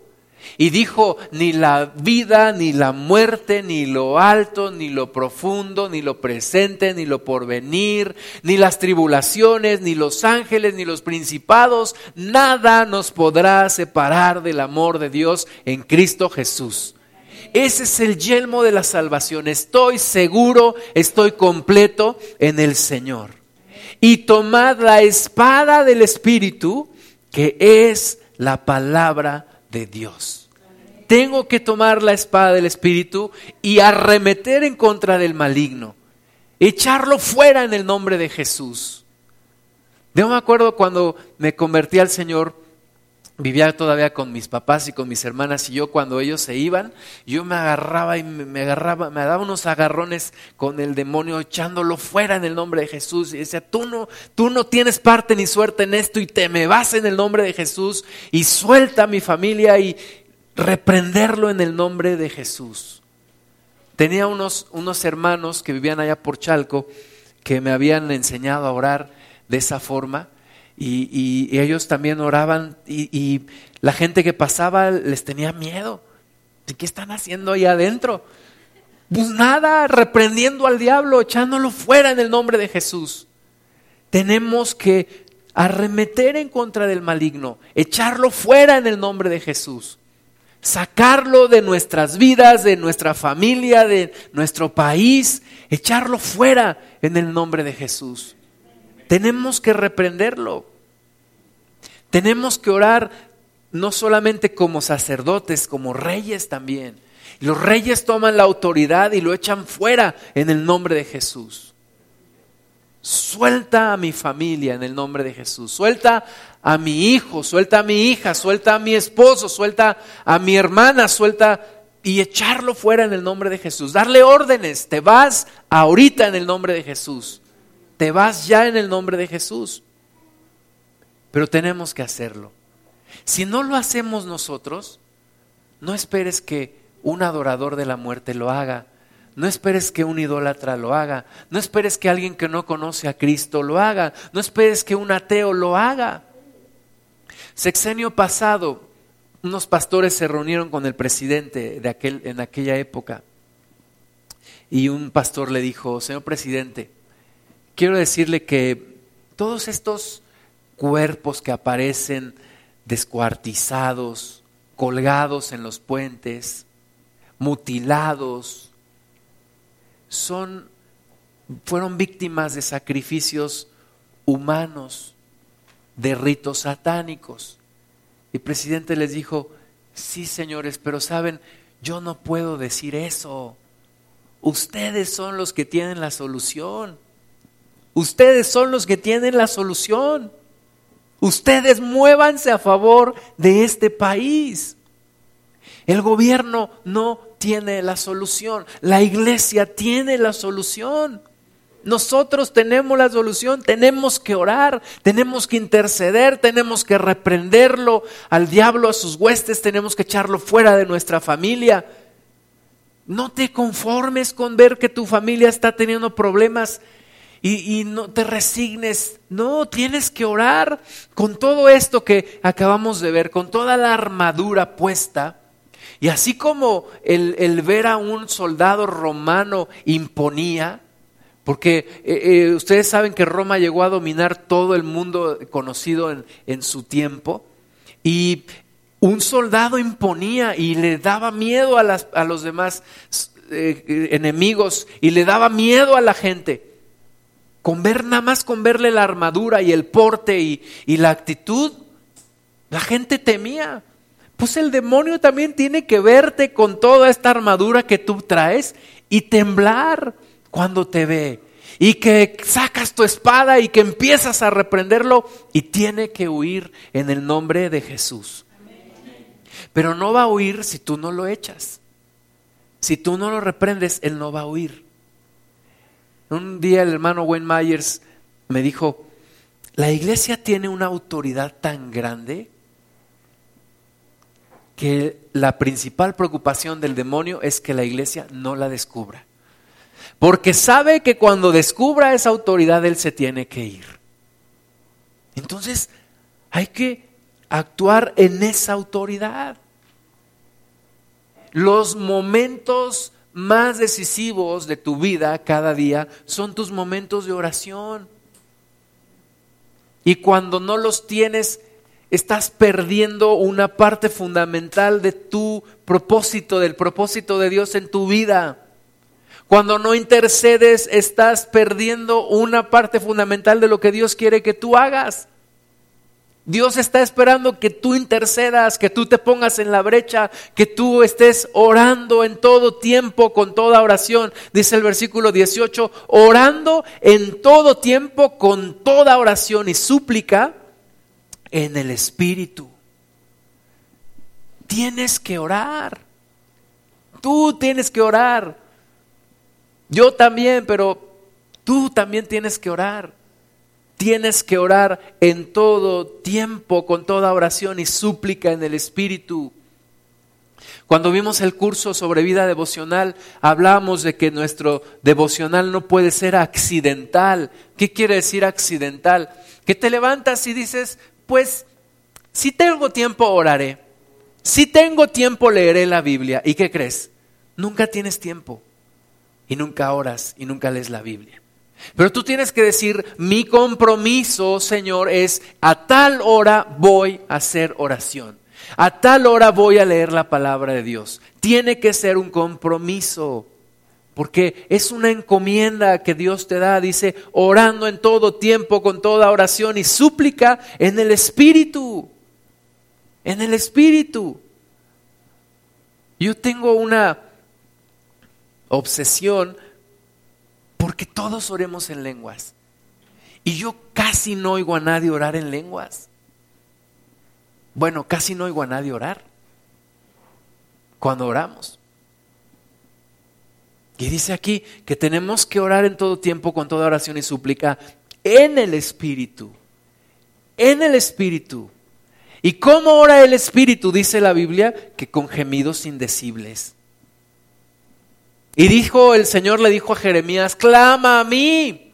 S1: Y dijo, ni la vida, ni la muerte, ni lo alto, ni lo profundo, ni lo presente, ni lo porvenir, ni las tribulaciones, ni los ángeles, ni los principados, nada nos podrá separar del amor de Dios en Cristo Jesús. Ese es el yelmo de la salvación. Estoy seguro, estoy completo en el Señor. Y tomad la espada del Espíritu, que es la palabra de Dios. Tengo que tomar la espada del Espíritu y arremeter en contra del maligno. Echarlo fuera en el nombre de Jesús. Yo me acuerdo cuando me convertí al Señor, vivía todavía con mis papás y con mis hermanas y yo cuando ellos se iban, yo me agarraba y me, agarraba, me daba unos agarrones con el demonio echándolo fuera en el nombre de Jesús y decía, tú no, tú no tienes parte ni suerte en esto y te me vas en el nombre de Jesús y suelta a mi familia y reprenderlo en el nombre de Jesús. Tenía unos, unos hermanos que vivían allá por Chalco que me habían enseñado a orar de esa forma y, ellos también oraban y, la gente que pasaba les tenía miedo. ¿De qué están haciendo ahí adentro? Pues nada, reprendiendo al diablo, echándolo fuera en el nombre de Jesús. Tenemos que arremeter en contra del maligno, echarlo fuera en el nombre de Jesús, sacarlo de nuestras vidas, de nuestra familia, de nuestro país, echarlo fuera en el nombre de Jesús. Tenemos que reprenderlo. Tenemos que orar no solamente como sacerdotes, como reyes también. Los reyes toman la autoridad y lo echan fuera en el nombre de Jesús. Suelta a mi familia en el nombre de Jesús. Suelta a mi hijo, suelta a mi hija, suelta a mi esposo, suelta a mi hermana, suelta y echarlo fuera en el nombre de Jesús. Darle órdenes. Te vas ahorita en el nombre de Jesús. Te vas ya en el nombre de Jesús. Pero tenemos que hacerlo. Si no lo hacemos nosotros, no esperes que un adorador de la muerte lo haga. No esperes que un idólatra lo haga. No esperes que alguien que no conoce a Cristo lo haga. No esperes que un ateo lo haga. Sexenio pasado, unos pastores se reunieron con el presidente de aquel, en aquella época. Y un pastor le dijo, señor presidente, quiero decirle que todos estos cuerpos que aparecen descuartizados, colgados en los puentes, mutilados, son, fueron víctimas de sacrificios humanos, de ritos satánicos. El presidente les dijo, sí señores, pero saben, yo no puedo decir eso. Ustedes son los que tienen la solución. Ustedes son los que tienen la solución. Ustedes muévanse a favor de este país. El gobierno no tiene la solución, la iglesia tiene la solución. Nosotros tenemos la solución, tenemos que orar, tenemos que interceder, tenemos que reprenderlo al diablo, a sus huestes, tenemos que echarlo fuera de nuestra familia. No te conformes con ver que tu familia está teniendo problemas y, no te resignes. No, tienes que orar con todo esto que acabamos de ver, con toda la armadura puesta. Y así como el, ver a un soldado romano imponía, porque eh, eh, ustedes saben que Roma llegó a dominar todo el mundo conocido en, su tiempo, y un soldado imponía y le daba miedo a los demás eh, enemigos y le daba miedo a la gente. Con ver nada más con verle la armadura y el porte y, y la actitud, la gente temía. Pues el demonio también tiene que verte con toda esta armadura que tú traes y temblar cuando te ve. Y que sacas tu espada y que empiezas a reprenderlo y tiene que huir en el nombre de Jesús. Pero no va a huir si tú no lo echas. Si tú no lo reprendes, él no va a huir. Un día el hermano Wayne Myers me dijo, la iglesia tiene una autoridad tan grande que la principal preocupación del demonio es que la iglesia no la descubra. Porque sabe que cuando descubra esa autoridad él se tiene que ir. Entonces hay que actuar en esa autoridad. Los momentos más decisivos de tu vida cada día son tus momentos de oración. Y cuando no los tienes, estás perdiendo una parte fundamental de tu propósito, del propósito de Dios en tu vida. Cuando no intercedes, estás perdiendo una parte fundamental de lo que Dios quiere que tú hagas. Dios está esperando que tú intercedas, que tú te pongas en la brecha, que tú estés orando en todo tiempo con toda oración. Dice el versículo 18, orando en todo tiempo con toda oración y súplica en el Espíritu. Tienes que orar. Tú tienes que orar. Yo también, pero tú también tienes que orar. Tienes que orar en todo tiempo, con toda oración y súplica en el Espíritu. Cuando vimos el curso sobre vida devocional, hablamos de que nuestro devocional no puede ser accidental. ¿Qué quiere decir accidental? Que te levantas y dices, pues si tengo tiempo oraré, si tengo tiempo leeré la Biblia. ¿Y qué crees? Nunca tienes tiempo y nunca oras y nunca lees la Biblia. Pero tú tienes que decir, mi compromiso, Señor, es a tal hora voy a hacer oración. A tal hora voy a leer la palabra de Dios. Tiene que ser un compromiso. Porque es una encomienda que Dios te da, dice, orando en todo tiempo, con toda oración y súplica en el Espíritu. En el Espíritu. Yo tengo una obsesión porque todos oremos en lenguas. Y yo casi no oigo a nadie orar en lenguas. Bueno, casi no oigo a nadie orar cuando oramos. Y dice aquí que tenemos que orar en todo tiempo con toda oración y súplica en el Espíritu. En el Espíritu. ¿Y cómo ora el Espíritu? Dice la Biblia que con gemidos indecibles. Y dijo el Señor le dijo a Jeremías, clama a mí,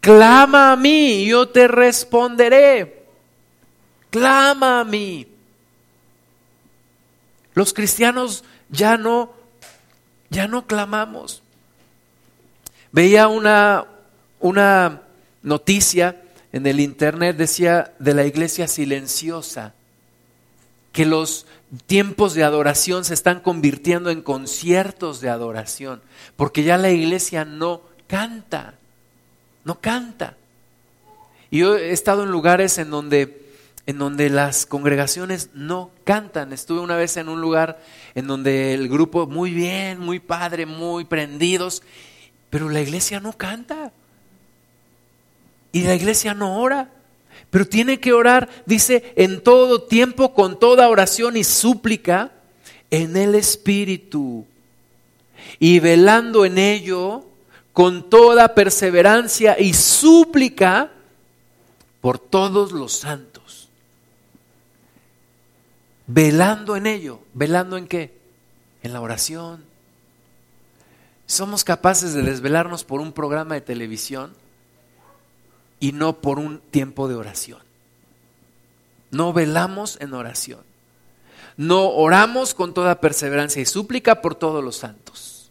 S1: clama a mí yo te responderé. Clama a mí. Los cristianos ya no ya no clamamos. Veía una, una noticia en el internet, decía de la iglesia silenciosa, que los tiempos de adoración se están convirtiendo en conciertos de adoración, porque ya la iglesia no canta, no canta. Y yo he estado en lugares en donde en donde las congregaciones no cantan. Estuve una vez en un lugar en donde el grupo muy bien, muy padre, muy prendidos, pero la iglesia no canta. Y la iglesia no ora. Pero tiene que orar, dice, en todo tiempo, con toda oración y súplica, en el Espíritu. Y velando en ello, con toda perseverancia y súplica, por todos los santos velando en ello. ¿Velando en qué? En la oración. Somos capaces de desvelarnos por un programa de televisión y no por un tiempo de oración. No velamos en oración. No oramos con toda perseverancia y súplica por todos los santos.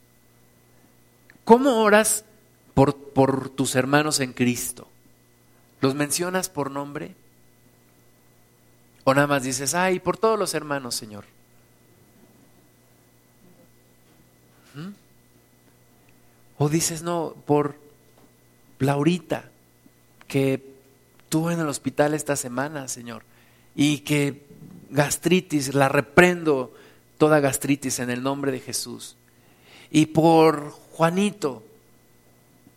S1: ¿Cómo oras por, tus hermanos en Cristo? ¿Los mencionas por nombre? O nada más dices, ay, por todos los hermanos, Señor. ¿Mm? O dices, no, por Laurita, que estuvo en el hospital esta semana, Señor, y que gastritis, la reprendo toda gastritis en el nombre de Jesús. Y por Juanito,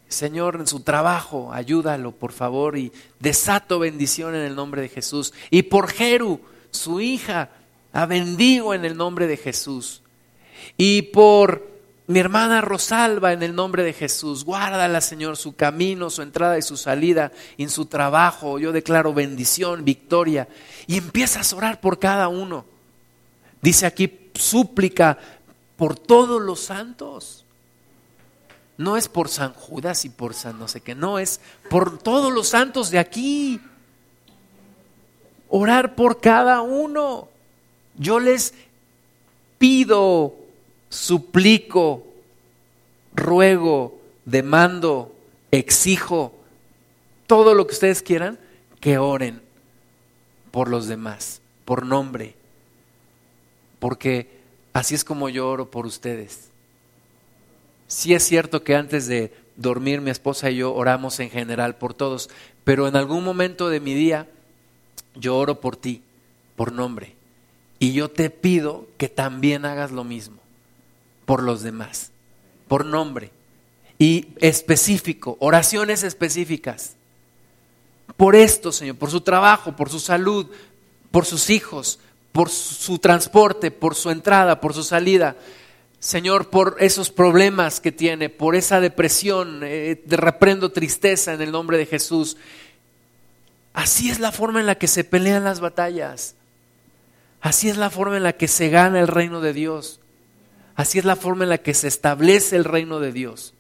S1: Señor, en su trabajo, ayúdalo, por favor, y desato bendición en el nombre de Jesús. Y por Jeru, su hija, a bendigo en el nombre de Jesús. Y por mi hermana Rosalba, en el nombre de Jesús, guárdala, Señor, su camino, su entrada y su salida, en su trabajo. Yo declaro bendición, victoria. Y empiezas a orar por cada uno. Dice aquí, súplica por todos los santos. No es por San Judas y por San no sé qué, no, es por todos los santos de aquí. Orar por cada uno. Yo les pido, suplico, ruego, demando, exijo, todo lo que ustedes quieran, que oren por los demás, por nombre, porque así es como yo oro por ustedes. Sí es cierto que antes de dormir mi esposa y yo oramos en general por todos, pero en algún momento de mi día yo oro por ti, por nombre. Y yo te pido que también hagas lo mismo por los demás, por nombre. Y específico, oraciones específicas. Por esto, Señor, por su trabajo, por su salud, por sus hijos, por su transporte, por su entrada, por su salida. Señor, por esos problemas que tiene, por esa depresión, eh, reprendo tristeza en el nombre de Jesús. Así es la forma en la que se pelean las batallas. Así es la forma en la que se gana el reino de Dios. Así es la forma en la que se establece el reino de Dios.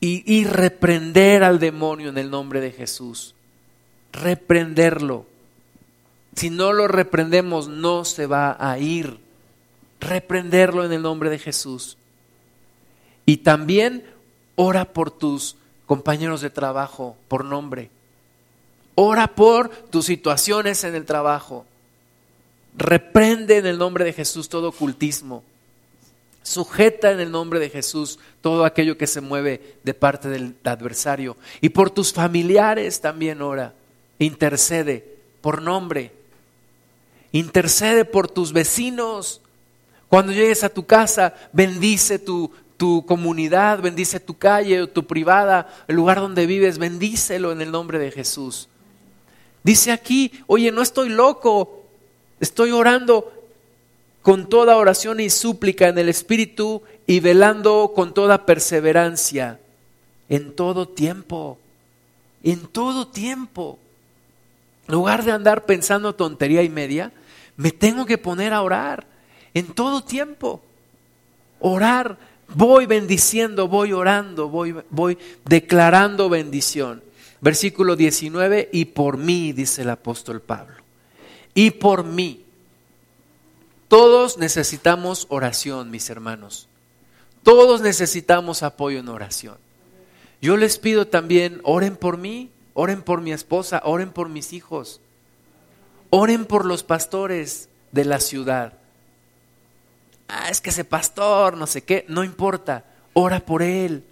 S1: Y, y reprender al demonio en el nombre de Jesús. Reprenderlo. Si no lo reprendemos, no se va a ir reprenderlo en el nombre de Jesús. Y también ora por tus compañeros de trabajo por nombre. Ora por tus situaciones en el trabajo. Reprende en el nombre de Jesús todo ocultismo. Sujeta en el nombre de Jesús todo aquello que se mueve de parte del adversario. Y por tus familiares también ora. Intercede por nombre. Intercede por tus vecinos. Cuando llegues a tu casa, bendice tu, tu comunidad, bendice tu calle, tu privada, el lugar donde vives, bendícelo en el nombre de Jesús. Dice aquí, oye, no estoy loco, estoy orando con toda oración y súplica en el Espíritu y velando con toda perseverancia en todo tiempo, en todo tiempo. En lugar de andar pensando tontería y media, me tengo que poner a orar en todo tiempo. Orar, voy bendiciendo, voy orando, voy, voy declarando bendición. Versículo 19, y por mí, dice el apóstol Pablo, y por mí. Todos necesitamos oración, mis hermanos. Todos necesitamos apoyo en oración. Yo les pido también, oren por mí, oren por mi esposa, oren por mis hijos, oren por los pastores de la ciudad. Ah, es que ese pastor, no sé qué, no importa, ora por él,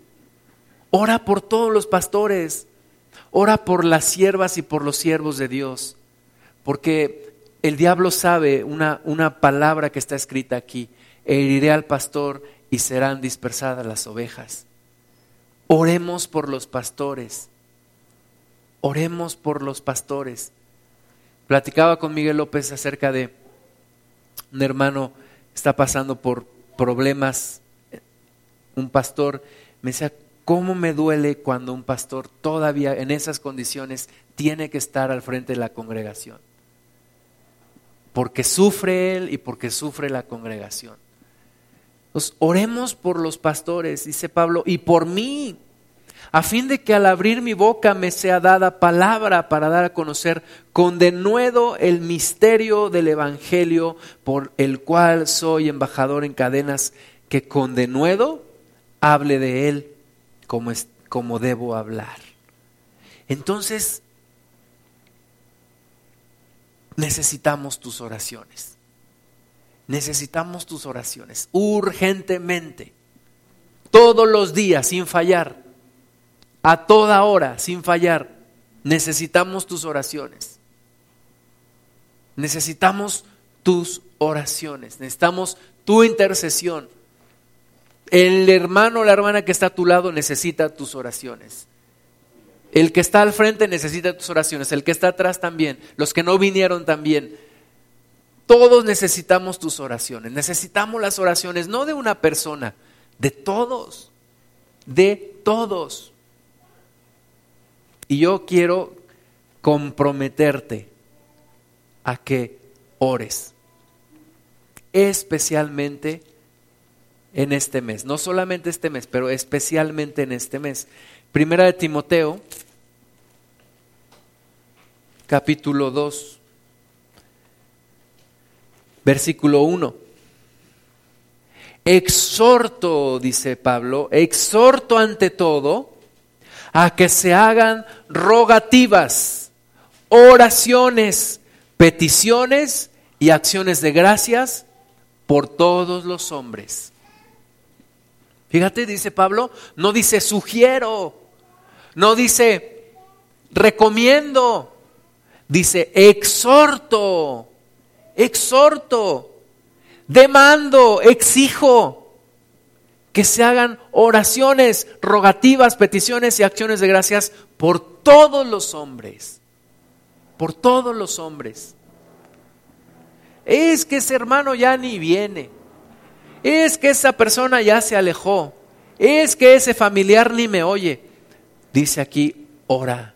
S1: ora por todos los pastores, Ora por las siervas y por los siervos de Dios, porque el diablo sabe una, una palabra que está escrita aquí, heriré al pastor y serán dispersadas las ovejas. Oremos por los pastores, oremos por los pastores. Platicaba con Miguel López acerca de un hermano está pasando por problemas, un pastor, me decía, ¿Cómo me duele cuando un pastor todavía en esas condiciones tiene que estar al frente de la congregación? Porque sufre él y porque sufre la congregación. Entonces, oremos por los pastores, dice Pablo, y por mí, a fin de que al abrir mi boca me sea dada palabra para dar a conocer con denuedo el misterio del Evangelio por el cual soy embajador en cadenas, que con denuedo hable de él como, es, como debo hablar. Entonces, necesitamos tus oraciones. Necesitamos tus oraciones urgentemente, todos los días, sin fallar, a toda hora, sin fallar. Necesitamos tus oraciones. Necesitamos tus oraciones. Necesitamos tu intercesión. El hermano o la hermana que está a tu lado necesita tus oraciones. El que está al frente necesita tus oraciones. El que está atrás también. Los que no vinieron también. Todos necesitamos tus oraciones. Necesitamos las oraciones no de una persona, de todos. De todos. Y yo quiero comprometerte a que ores. Especialmente en este mes. No solamente este mes, pero especialmente en este mes. Primera de Timoteo, capítulo 2, versículo 1. Exhorto, dice Pablo, exhorto ante todo a que se hagan rogativas, oraciones, peticiones y acciones de gracias por todos los hombres Fíjate, dice Pablo, no dice sugiero, no dice recomiendo, dice exhorto, exhorto, demando, exijo que se hagan oraciones, rogativas, peticiones y acciones de gracias por todos los hombres, por todos los hombres. Es que ese hermano ya ni viene es que esa persona ya se alejó, es que ese familiar ni me oye. Dice aquí, ora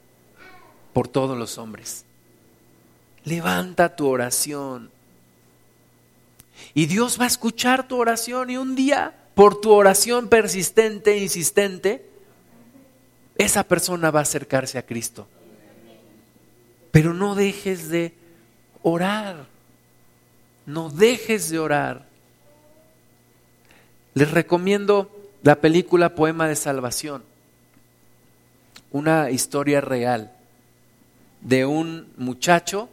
S1: por todos los hombres. Levanta tu oración. Y Dios va a escuchar tu oración y un día, por tu oración persistente e insistente, esa persona va a acercarse a Cristo. Pero no dejes de orar. No dejes de orar. Les recomiendo la película Poema de Salvación. Una historia real de un muchacho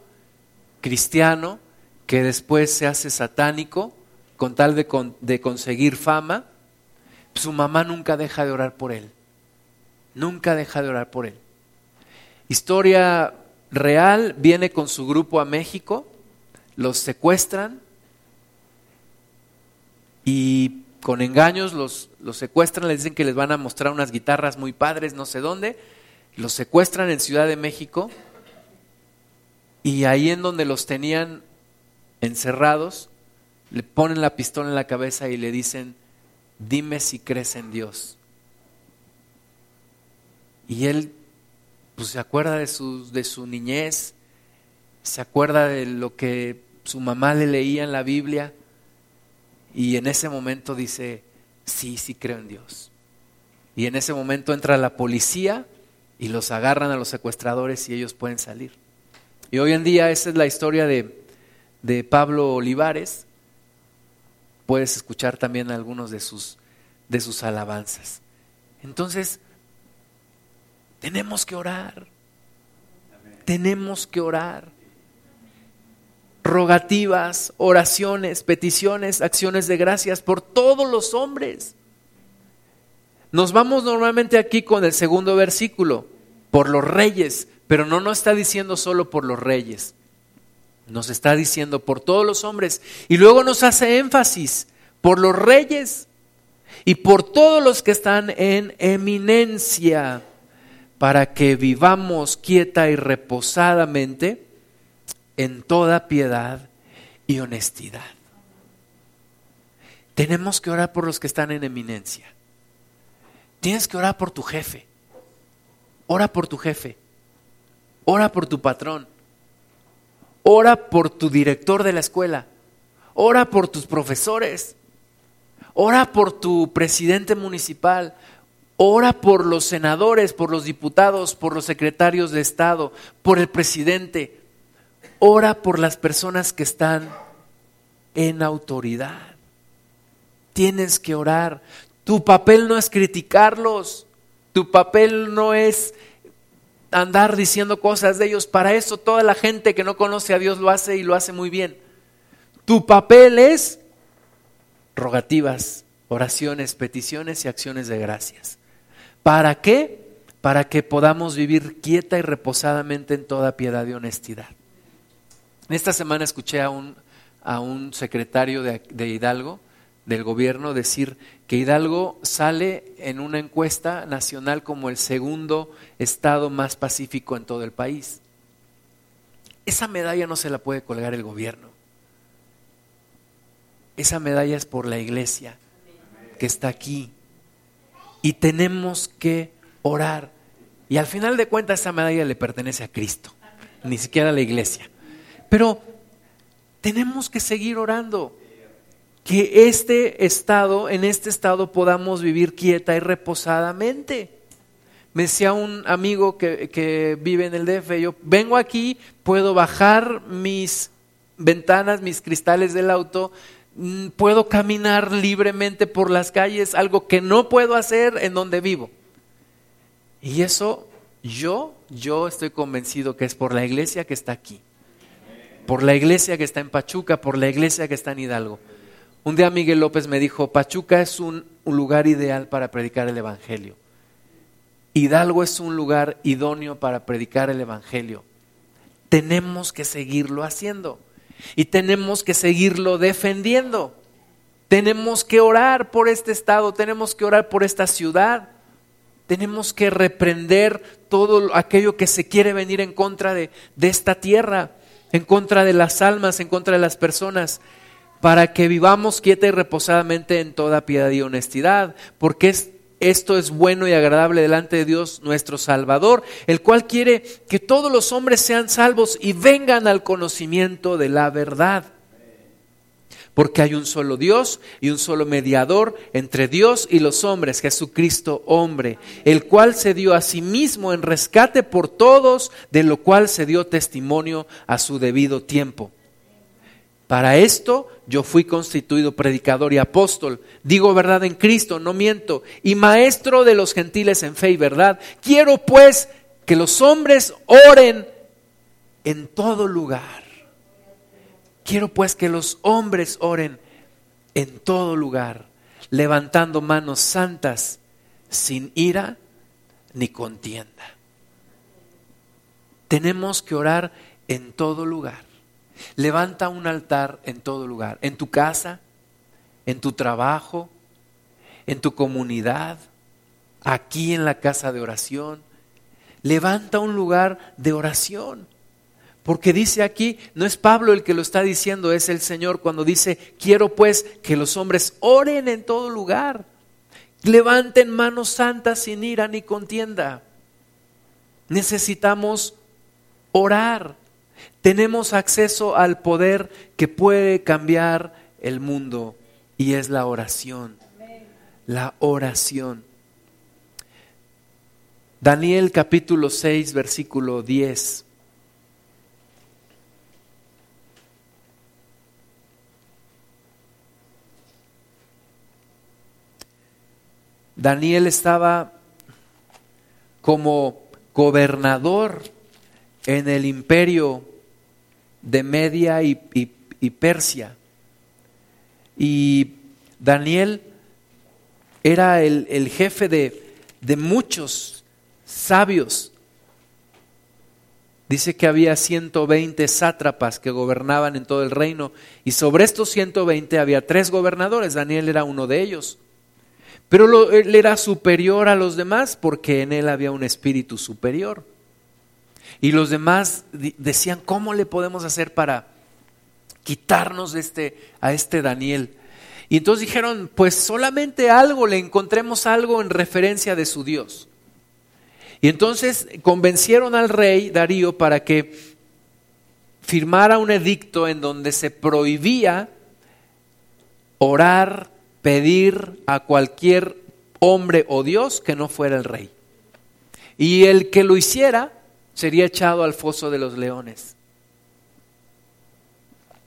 S1: cristiano que después se hace satánico con tal de, conseguir fama. Su mamá nunca deja de orar por él. Nunca deja de orar por él. Historia real, viene con su grupo a México, los secuestran y con engaños los, los secuestran, les dicen que les van a mostrar unas guitarras muy padres, no sé dónde, los secuestran en Ciudad de México y ahí en donde los tenían encerrados, le ponen la pistola en la cabeza y le dicen, dime si crees en Dios. Y él pues se acuerda de su, de su niñez, se acuerda de lo que su mamá le leía en la Biblia y en ese momento dice, sí, sí creo en Dios. Y en ese momento entra la policía y los agarran a los secuestradores y ellos pueden salir. Y hoy en día esa es la historia de, de Pablo Olivares. Puedes escuchar también algunos de sus, de sus alabanzas. Entonces, tenemos que orar. Tenemos que orar. Rogativas, oraciones, peticiones, acciones de gracias por todos los hombres. Nos vamos normalmente aquí con el segundo versículo, por los reyes, pero no nos está diciendo solo por los reyes, nos está diciendo por todos los hombres. Y luego nos hace énfasis por los reyes y por todos los que están en eminencia para que vivamos quieta y reposadamente en toda piedad y honestidad. Tenemos que orar por los que están en eminencia. Tienes que orar por tu jefe. Ora por tu jefe. Ora por tu patrón. Ora por tu director de la escuela. Ora por tus profesores. Ora por tu presidente municipal. Ora por los senadores, por los diputados, por los secretarios de Estado, por el presidente. Ora por las personas que están en autoridad. Tienes que orar. Tu papel no es criticarlos. Tu papel no es andar diciendo cosas de ellos. Para eso toda la gente que no conoce a Dios lo hace y lo hace muy bien. Tu papel es rogativas, oraciones, peticiones y acciones de gracias. ¿Para qué? Para que podamos vivir quieta y reposadamente en toda piedad y honestidad. Esta semana escuché a un, a un secretario de, de Hidalgo, del gobierno, decir que Hidalgo sale en una encuesta nacional como el segundo estado más pacífico en todo el país. Esa medalla no se la puede colgar el gobierno. Esa medalla es por la iglesia que está aquí y tenemos que orar. Y al final de cuentas esa medalla le pertenece a Cristo, ni siquiera a la iglesia. Pero tenemos que seguir orando. Que este estado, en este estado podamos vivir quieta y reposadamente. Me decía un amigo que, que vive en el DF, yo vengo aquí, puedo bajar mis ventanas, mis cristales del auto, Mm, puedo caminar libremente por las calles, algo que no puedo hacer en donde vivo. Y eso yo, yo estoy convencido que es por la iglesia que está aquí, por la iglesia que está en Pachuca, por la iglesia que está en Hidalgo. Un día Miguel López me dijo, Pachuca es un, lugar ideal para predicar el Evangelio. Hidalgo es un lugar idóneo para predicar el Evangelio. Tenemos que seguirlo haciendo y tenemos que seguirlo defendiendo. Tenemos que orar por este estado, tenemos que orar por esta ciudad, tenemos que reprender todo aquello que se quiere venir en contra de esta tierra, en contra de las almas, en contra de las personas, para que vivamos quieta y reposadamente en toda piedad y honestidad, porque es esto es bueno y agradable delante de Dios nuestro Salvador, el cual quiere que todos los hombres sean salvos y vengan al conocimiento de la verdad. Porque hay un solo Dios y un solo mediador entre Dios y los hombres, Jesucristo hombre, el cual se dio a sí mismo en rescate por todos, de lo cual se dio testimonio a su debido tiempo. Para esto yo fui constituido predicador y apóstol, digo verdad en Cristo, no miento, y maestro de los gentiles en fe y verdad. Quiero pues que los hombres oren en todo lugar. Quiero pues que los hombres oren en todo lugar, levantando manos santas, sin ira ni contienda. Tenemos que orar en todo lugar. Levanta un altar en todo lugar, en tu casa, en tu trabajo, en tu comunidad, aquí en la casa de oración. Levanta un lugar de oración. Porque dice aquí, no es Pablo el que lo está diciendo, es el Señor cuando dice, quiero pues que los hombres oren en todo lugar, levanten manos santas sin ira ni contienda. Necesitamos orar. Tenemos acceso al poder que puede cambiar el mundo y es la oración. La oración. Daniel capítulo 6, versículo 10. Daniel estaba como gobernador en el imperio de Media y, Persia. Y Daniel era el, jefe de, muchos sabios. Dice que había 120 sátrapas que gobernaban en todo el reino y sobre estos 120 había tres gobernadores, Daniel era uno de ellos. Pero él era superior a los demás porque en él había un espíritu superior. Y los demás decían, ¿cómo le podemos hacer para quitarnos este, a este Daniel? Y entonces dijeron, pues solamente algo, le encontremos algo en referencia de su Dios. Y entonces convencieron al rey Darío para que firmara un edicto en donde se prohibía orar, pedir a cualquier hombre o Dios que no fuera el rey. Y el que lo hiciera sería echado al foso de los leones.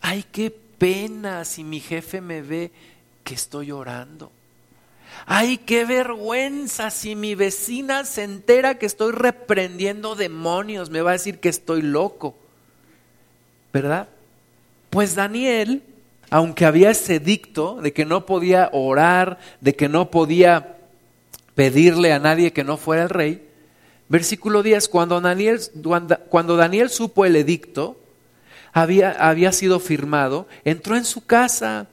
S1: Ay, qué pena si mi jefe me ve que estoy orando. Ay, qué vergüenza si mi vecina se entera que estoy reprendiendo demonios, me va a decir que estoy loco. ¿Verdad? Pues Daniel, aunque había ese dicto de que no podía orar, de que no podía pedirle a nadie que no fuera el rey, Versículo 10, cuando Daniel, supo el edicto, había, había sido firmado, entró en su casa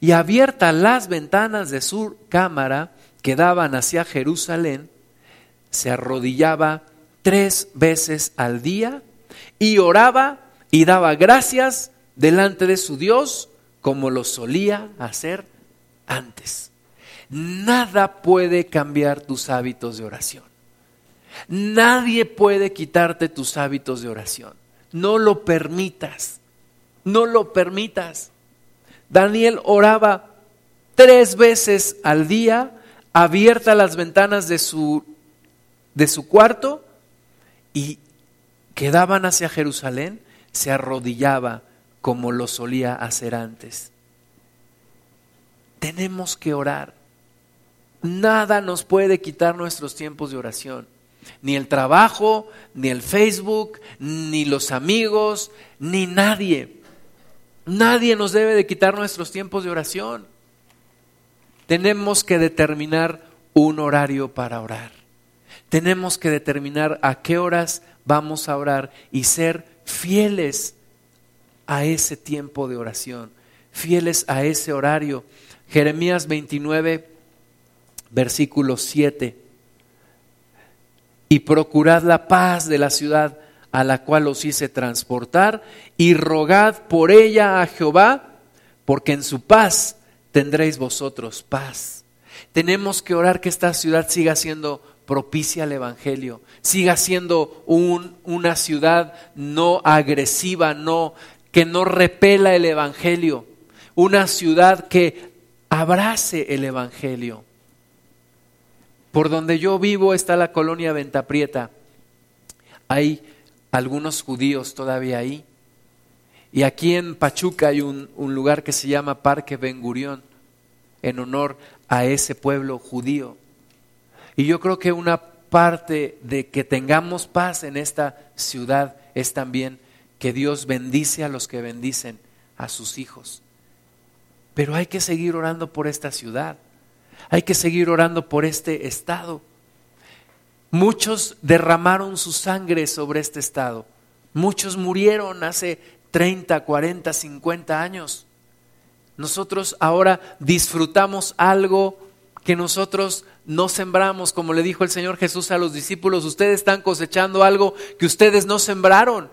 S1: y abiertas las ventanas de su cámara que daban hacia Jerusalén, se arrodillaba tres veces al día y oraba y daba gracias delante de su Dios como lo solía hacer antes. Nada puede cambiar tus hábitos de oración. Nadie puede quitarte tus hábitos de oración. No lo permitas. No lo permitas. Daniel oraba tres veces al día, abierta las ventanas de su, de su cuarto y quedaban hacia Jerusalén, se arrodillaba como lo solía hacer antes. Tenemos que orar. Nada nos puede quitar nuestros tiempos de oración. Ni el trabajo, ni el Facebook, ni los amigos, ni nadie. Nadie nos debe de quitar nuestros tiempos de oración. Tenemos que determinar un horario para orar. Tenemos que determinar a qué horas vamos a orar y ser fieles a ese tiempo de oración, fieles a ese horario. Jeremías 29, versículo 7 y procurad la paz de la ciudad a la cual os hice transportar y rogad por ella a Jehová, porque en su paz tendréis vosotros paz. Tenemos que orar que esta ciudad siga siendo propicia al Evangelio, siga siendo un, una ciudad no agresiva, no, que no repela el Evangelio, una ciudad que abrace el Evangelio. Por donde yo vivo está la colonia Ventaprieta. Hay algunos judíos todavía ahí. Y aquí en Pachuca hay un, un lugar que se llama Parque Ben Gurión, en honor a ese pueblo judío. Y yo creo que una parte de que tengamos paz en esta ciudad es también que Dios bendice a los que bendicen a sus hijos. Pero hay que seguir orando por esta ciudad. Hay que seguir orando por este estado. Muchos derramaron su sangre sobre este estado. Muchos murieron hace 30, 40, 50 años. Nosotros ahora disfrutamos algo que nosotros no sembramos, como le dijo el Señor Jesús a los discípulos, ustedes están cosechando algo que ustedes no sembraron.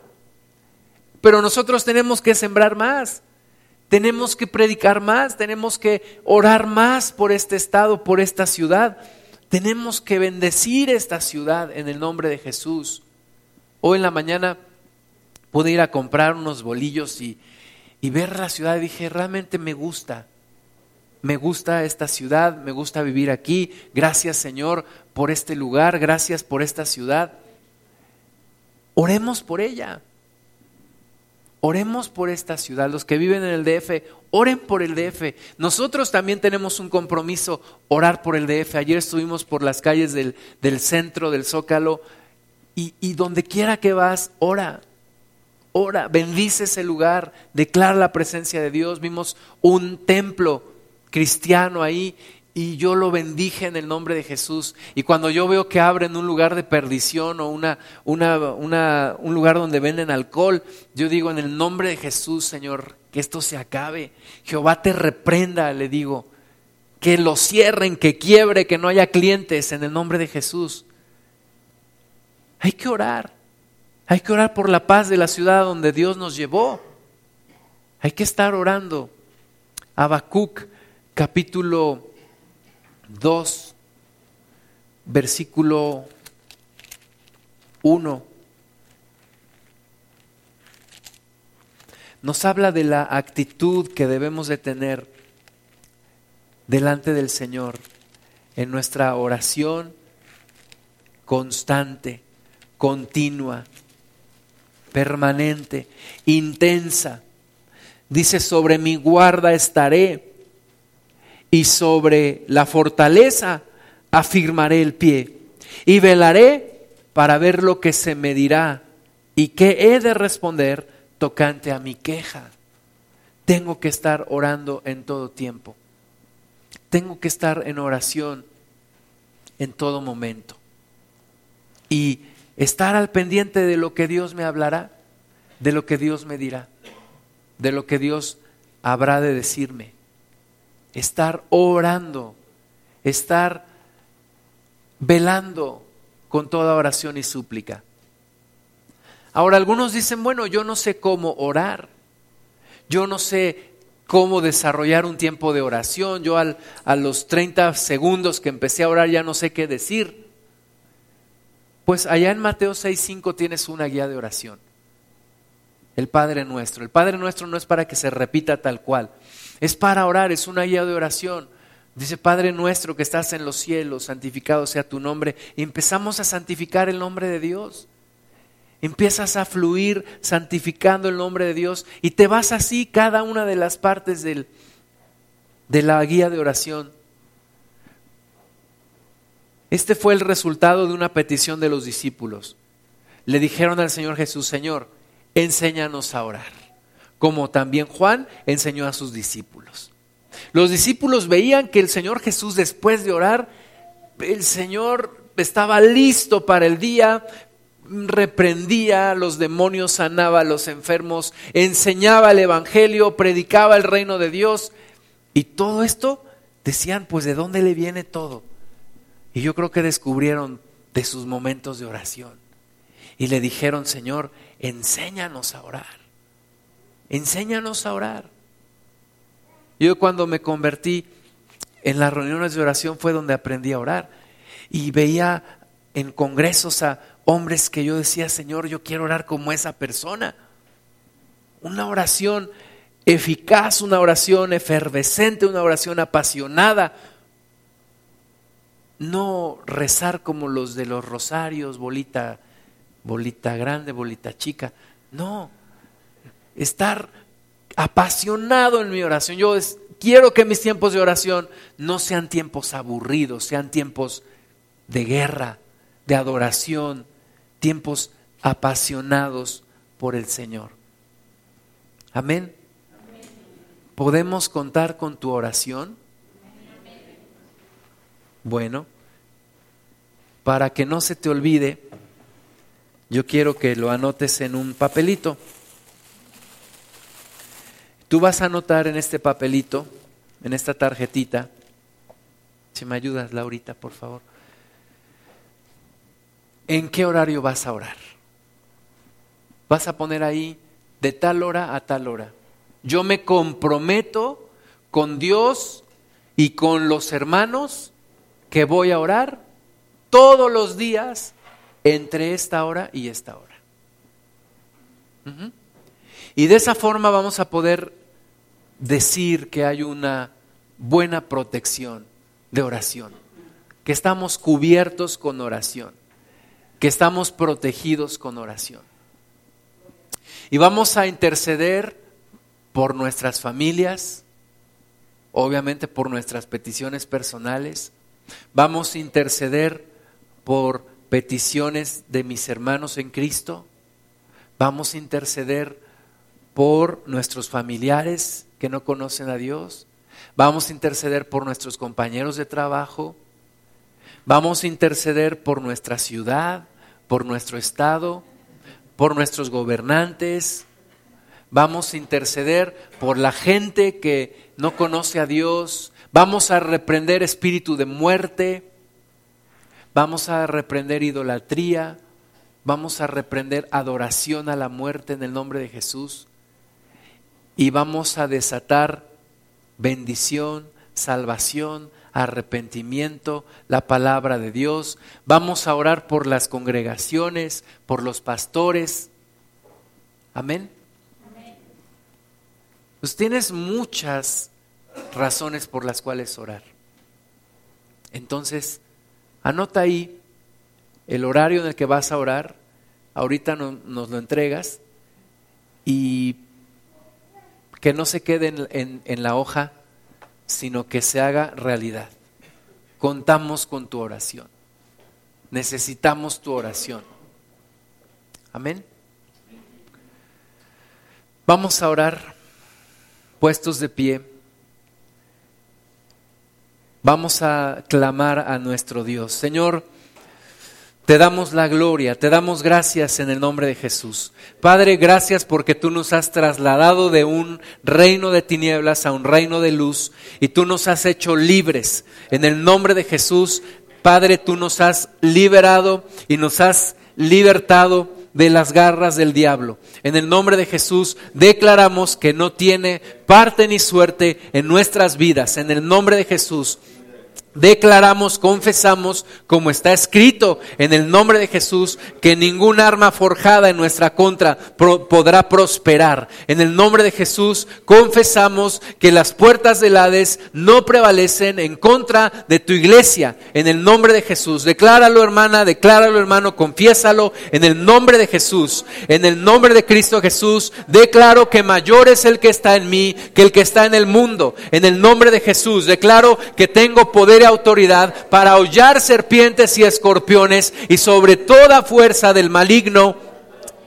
S1: Pero nosotros tenemos que sembrar más, tenemos que predicar más, tenemos que orar más por este estado, por esta ciudad. Tenemos que bendecir esta ciudad en el nombre de Jesús. Hoy en la mañana pude ir a comprar unos bolillos y, y ver la ciudad y dije, realmente me gusta me gusta esta ciudad, me gusta vivir aquí, gracias Señor por este lugar, gracias por esta ciudad. Oremos por ella. Oremos por esta ciudad. Los que viven en el DF, oren por el DF. Nosotros también tenemos un compromiso, orar por el DF. Ayer estuvimos por las calles del, centro, del Zócalo, y, y donde quiera que vas, ora. Ora, bendice ese lugar, declara la presencia de Dios. Vimos un templo cristiano ahí y yo lo bendije en el nombre de Jesús. Y cuando yo veo que abren un lugar de perdición o una, una, un lugar donde venden alcohol, yo digo en el nombre de Jesús, Señor, que esto se acabe. Jehová te reprenda, le digo, que lo cierren, que quiebre, que no haya clientes en el nombre de Jesús. Hay que orar. Hay que orar por la paz de la ciudad donde Dios nos llevó. Hay que estar orando. Habacuc capítulo 2, versículo 1, nos habla de la actitud que debemos de tener delante del Señor en nuestra oración constante, continua, permanente, intensa. Dice, sobre mi guarda estaré y sobre la fortaleza afirmaré el pie y velaré para ver lo que se me dirá y qué he de responder tocante a mi queja. Tengo que estar orando en todo tiempo. Tengo que estar en oración en todo momento. Y estar al pendiente de lo que Dios me hablará, de lo que Dios me dirá, de lo que Dios habrá de decirme estar orando, estar velando con toda oración y súplica. Ahora algunos dicen, bueno, yo no sé cómo orar, yo no sé cómo desarrollar un tiempo de oración, yo al, a los 30 segundos que empecé a orar ya no sé qué decir. Pues allá en Mateo 6.5 tienes una guía de oración. El Padre nuestro. El Padre nuestro no es para que se repita tal cual. Es para orar, es una guía de oración. Dice, Padre nuestro que estás en los cielos, santificado sea tu nombre. Y empezamos a santificar el nombre de Dios. Empiezas a fluir santificando el nombre de Dios y te vas así cada una de las partes del, de la guía de oración. Este fue el resultado de una petición de los discípulos. Le dijeron al Señor Jesús, Señor, enséñanos a orar como también Juan enseñó a sus discípulos. Los discípulos veían que el Señor Jesús después de orar, el Señor estaba listo para el día, reprendía los demonios, sanaba a los enfermos, enseñaba el Evangelio, predicaba el reino de Dios. Y todo esto decían, pues ¿de dónde le viene todo? Y yo creo que descubrieron de sus momentos de oración. Y le dijeron, Señor, enséñanos a orar enséñanos a orar. Yo cuando me convertí en las reuniones de oración fue donde aprendí a orar. Y veía en congresos a hombres que yo decía, Señor, yo quiero orar como esa persona. Una oración eficaz, una oración efervescente, una oración apasionada. No rezar como los de los rosarios, bolita, bolita grande, bolita chica. No, estar apasionado en mi oración. Yo quiero que mis tiempos de oración no sean tiempos aburridos, sean tiempos de guerra, de adoración, tiempos apasionados por el Señor. Amén. ¿Podemos contar con tu oración? Bueno, para que no se te olvide, yo quiero que lo anotes en un papelito. Tú vas a anotar en este papelito, en esta tarjetita, si me ayudas, Laurita, por favor, ¿en qué horario vas a orar? Vas a poner ahí de tal hora a tal hora. Yo me comprometo con Dios y con los hermanos que voy a orar todos los días entre esta hora y esta hora. Y de esa forma vamos a poder decir que hay una buena protección de oración, que estamos cubiertos con oración, que estamos protegidos con oración. Y vamos a interceder por nuestras familias, obviamente por nuestras peticiones personales. Vamos a interceder por peticiones de mis hermanos en Cristo. Vamos a interceder por nuestros familiares que no conocen a Dios. Vamos a interceder por nuestros compañeros de trabajo. Vamos a interceder por nuestra ciudad, por nuestro estado, por nuestros gobernantes, vamos a interceder por la gente que no conoce a Dios, vamos a reprender espíritu de muerte, vamos a reprender idolatría, vamos a reprender adoración a la muerte en el nombre de Jesús y vamos a desatar bendición, salvación, arrepentimiento, la palabra de Dios. Vamos a orar por las congregaciones, por los pastores. Amén. Pues tienes muchas razones por las cuales orar. Entonces, anota ahí el horario en el que vas a orar. Ahorita nos lo entregas y que no se quede en la hoja sino que se haga realidad. Contamos con tu oración. Necesitamos tu oración. Amén. Vamos a orar puestos de pie. Vamos a clamar a nuestro Dios. Señor, te damos la gloria, te damos gracias en el nombre de Jesús. Padre, gracias porque tú nos has trasladado de un reino de tinieblas a un reino de luz y tú nos has hecho libres. En el nombre de Jesús, Padre, tú nos has liberado y nos has libertado de las garras del diablo. En el nombre de Jesús declaramos que no tiene parte ni suerte en nuestras vidas. En el nombre de Jesús declaramos, confesamos, como está escrito en el nombre de Jesús, que ningún arma forjada en nuestra contra podrá prosperar. En el nombre de Jesús confesamos que las puertas del Hades no prevalecen en contra de tu iglesia. En el nombre de Jesús. Decláralo hermana, decláralo hermano, confiésalo en el nombre de Jesús. En el nombre de Cristo Jesús, declaro que mayor es el que está en mí que el que está en el mundo. En el nombre de Jesús, declaro que tengo poder autoridad para hollar serpientes y escorpiones y sobre toda fuerza del maligno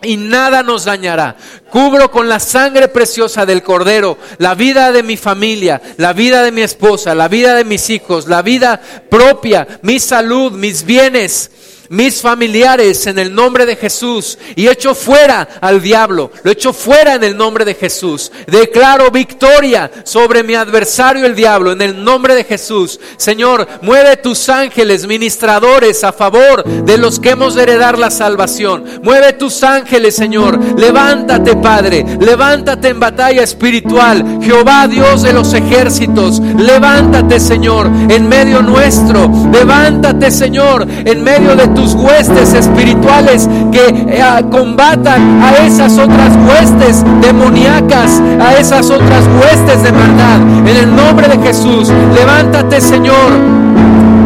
S1: y nada nos dañará. Cubro con la sangre preciosa del Cordero la vida de mi familia, la vida de mi esposa, la vida de mis hijos, la vida propia, mi salud, mis bienes mis familiares en el nombre de Jesús y echo fuera al diablo, lo echo fuera en el nombre de Jesús. Declaro victoria sobre mi adversario el diablo en el nombre de Jesús. Señor, mueve tus ángeles ministradores a favor de los que hemos de heredar la salvación. Mueve tus ángeles, Señor. Levántate, Padre. Levántate en batalla espiritual. Jehová, Dios de los ejércitos. Levántate, Señor, en medio nuestro. Levántate, Señor, en medio de tus huestes espirituales que eh, combatan a esas otras huestes demoníacas, a esas otras huestes de maldad. En el nombre de Jesús, levántate Señor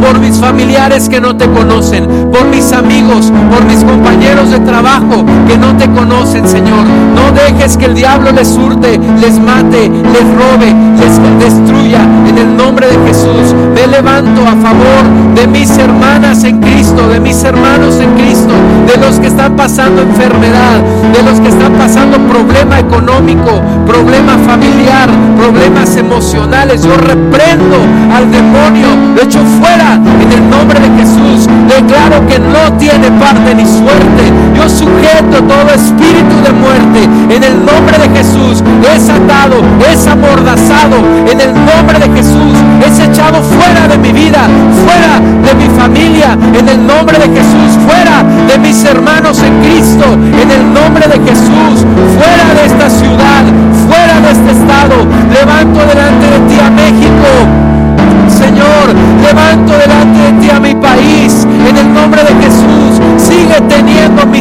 S1: por mis familiares que no te conocen, por mis amigos, por mis compañeros de trabajo que no te conocen, Señor. No dejes que el diablo les hurte, les mate, les robe, les destruya. En el nombre de Jesús, me levanto a favor de mis hermanas en Cristo, de mis hermanos en Cristo, de los que están pasando enfermedad, de los que están pasando problema económico, problema familiar, problemas emocionales. Yo reprendo al demonio, lo echo fuera en el nombre de Jesús. Declaro que no tiene parte ni suerte. Yo sujeto todo espíritu de muerte en el nombre de Jesús. Es atado, es amordazado en el nombre de Jesús. Es echado fuera de mi vida, fuera de mi familia, en el nombre de Jesús, fuera de mis hermanos en Cristo, en el nombre de Jesús, fuera de esta ciudad,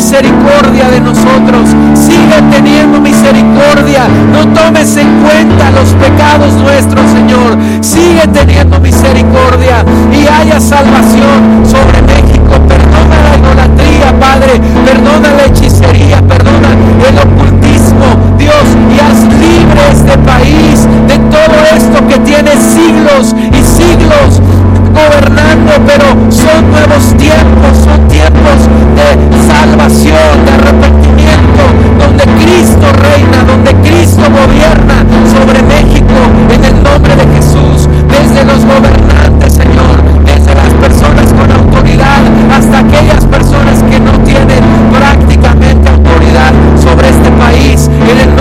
S1: misericordia de nosotros. Sigue teniendo misericordia. No tomes en cuenta los pecados nuestros, Señor. Sigue teniendo misericordia y haya salvación sobre México. Perdona la idolatría, Padre. Perdona la hechicería. Perdona el ocultismo, Dios. Y haz libre este país de todo esto que tiene siglos y siglos gobernando, pero son nuevos tiempos, son tiempos de salvación, de arrepentimiento, donde Cristo reina, donde Cristo gobierna sobre México en el nombre de Jesús, desde los gobernantes, Señor, desde las personas con autoridad hasta aquellas personas que no tienen prácticamente autoridad sobre este país. En el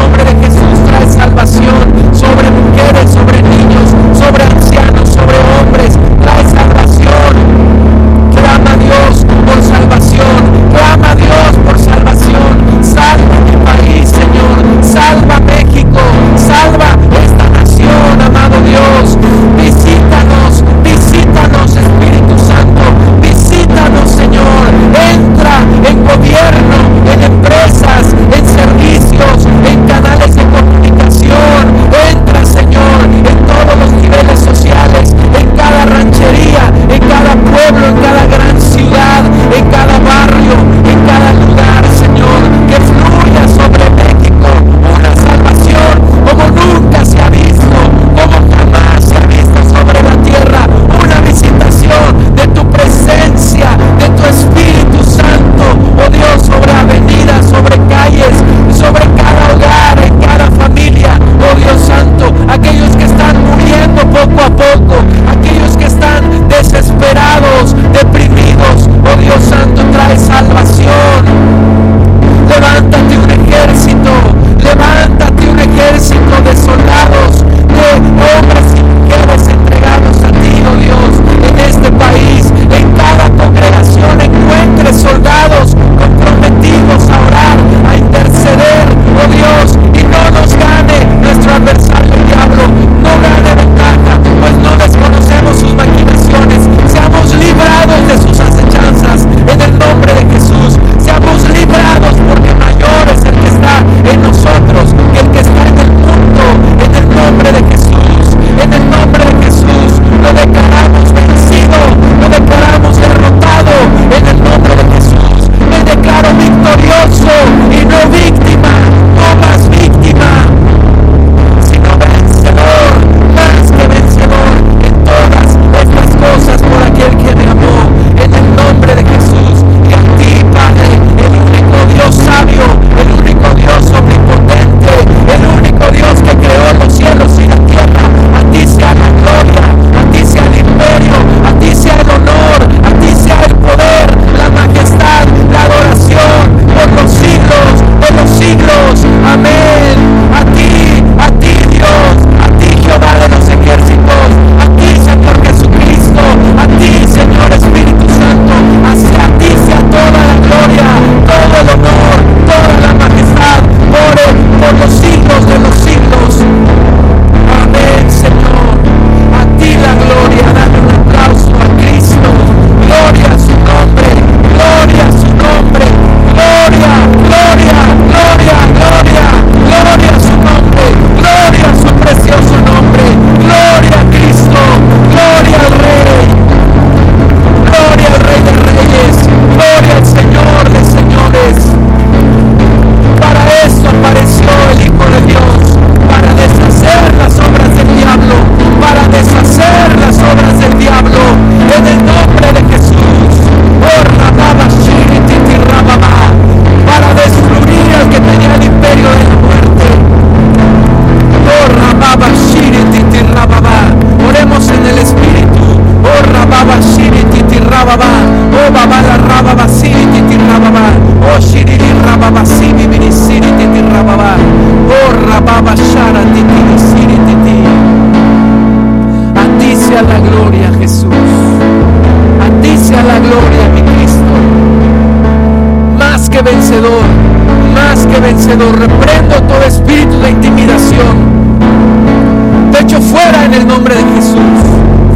S1: el nombre de Jesús,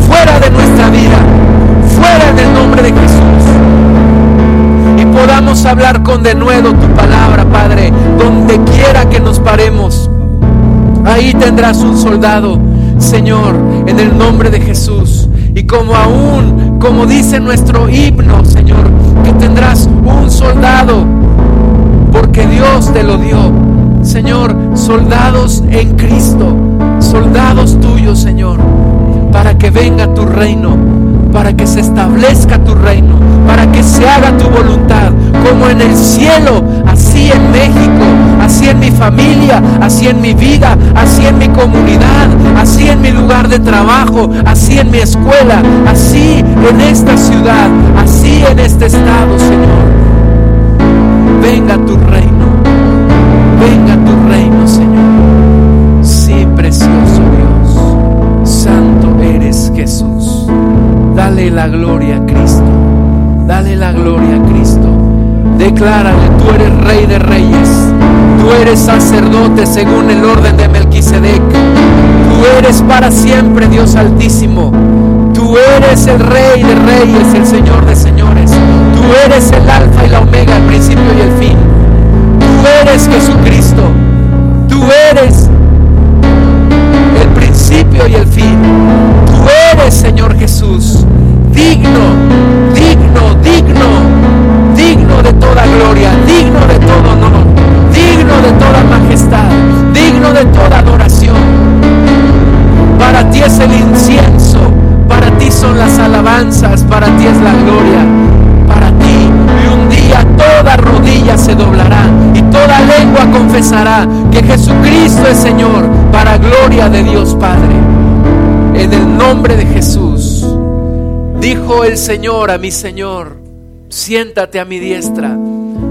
S1: fuera de nuestra vida, fuera en el nombre de Jesús. Y podamos hablar con denuedo tu palabra, Padre, donde quiera que nos paremos. Ahí tendrás un soldado, Señor, en el nombre de Jesús. Y como aún, como dice nuestro himno, Señor, que tendrás un soldado, porque Dios te lo dio. Señor, soldados en Cristo, soldados tuyos, Señor, para que venga tu reino, para que se establezca tu reino, para que se haga tu voluntad, como en el cielo, así en México, así en mi familia, así en mi vida, así en mi comunidad, así en mi lugar de trabajo, así en mi escuela, así en esta ciudad, así en este estado, Señor. Venga tu reino, Dale la gloria a Cristo, dale la gloria a Cristo. Declárale, tú eres rey de reyes, tú eres sacerdote según el orden de Melquisedec. Tú eres para siempre Dios altísimo. Tú eres el rey de reyes, el Señor de señores. Tú eres el alfa y la omega, el principio y el fin. Tú eres Jesucristo. Tú eres el principio y el fin. Tú eres, Señor Jesús, digno, digno, digno, digno de toda gloria, digno de todo honor, digno de toda majestad, digno de toda adoración. Para ti es el incienso, para ti son las alabanzas, para ti es la gloria, para ti. Y un día toda rodilla se doblará y toda lengua confesará que Jesucristo es Señor, para gloria de Dios Padre. En el nombre de Jesús, dijo el Señor a mi Señor, siéntate a mi diestra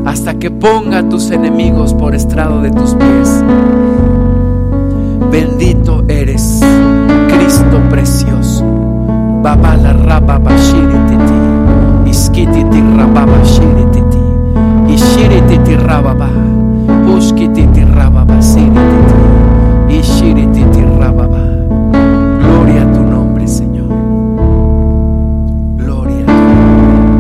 S1: hasta que ponga a tus enemigos por estrado de tus pies. Bendito eres, Cristo precioso. Babala rababa shirititi, iskititi rababa shirititi, ishirititi rababa.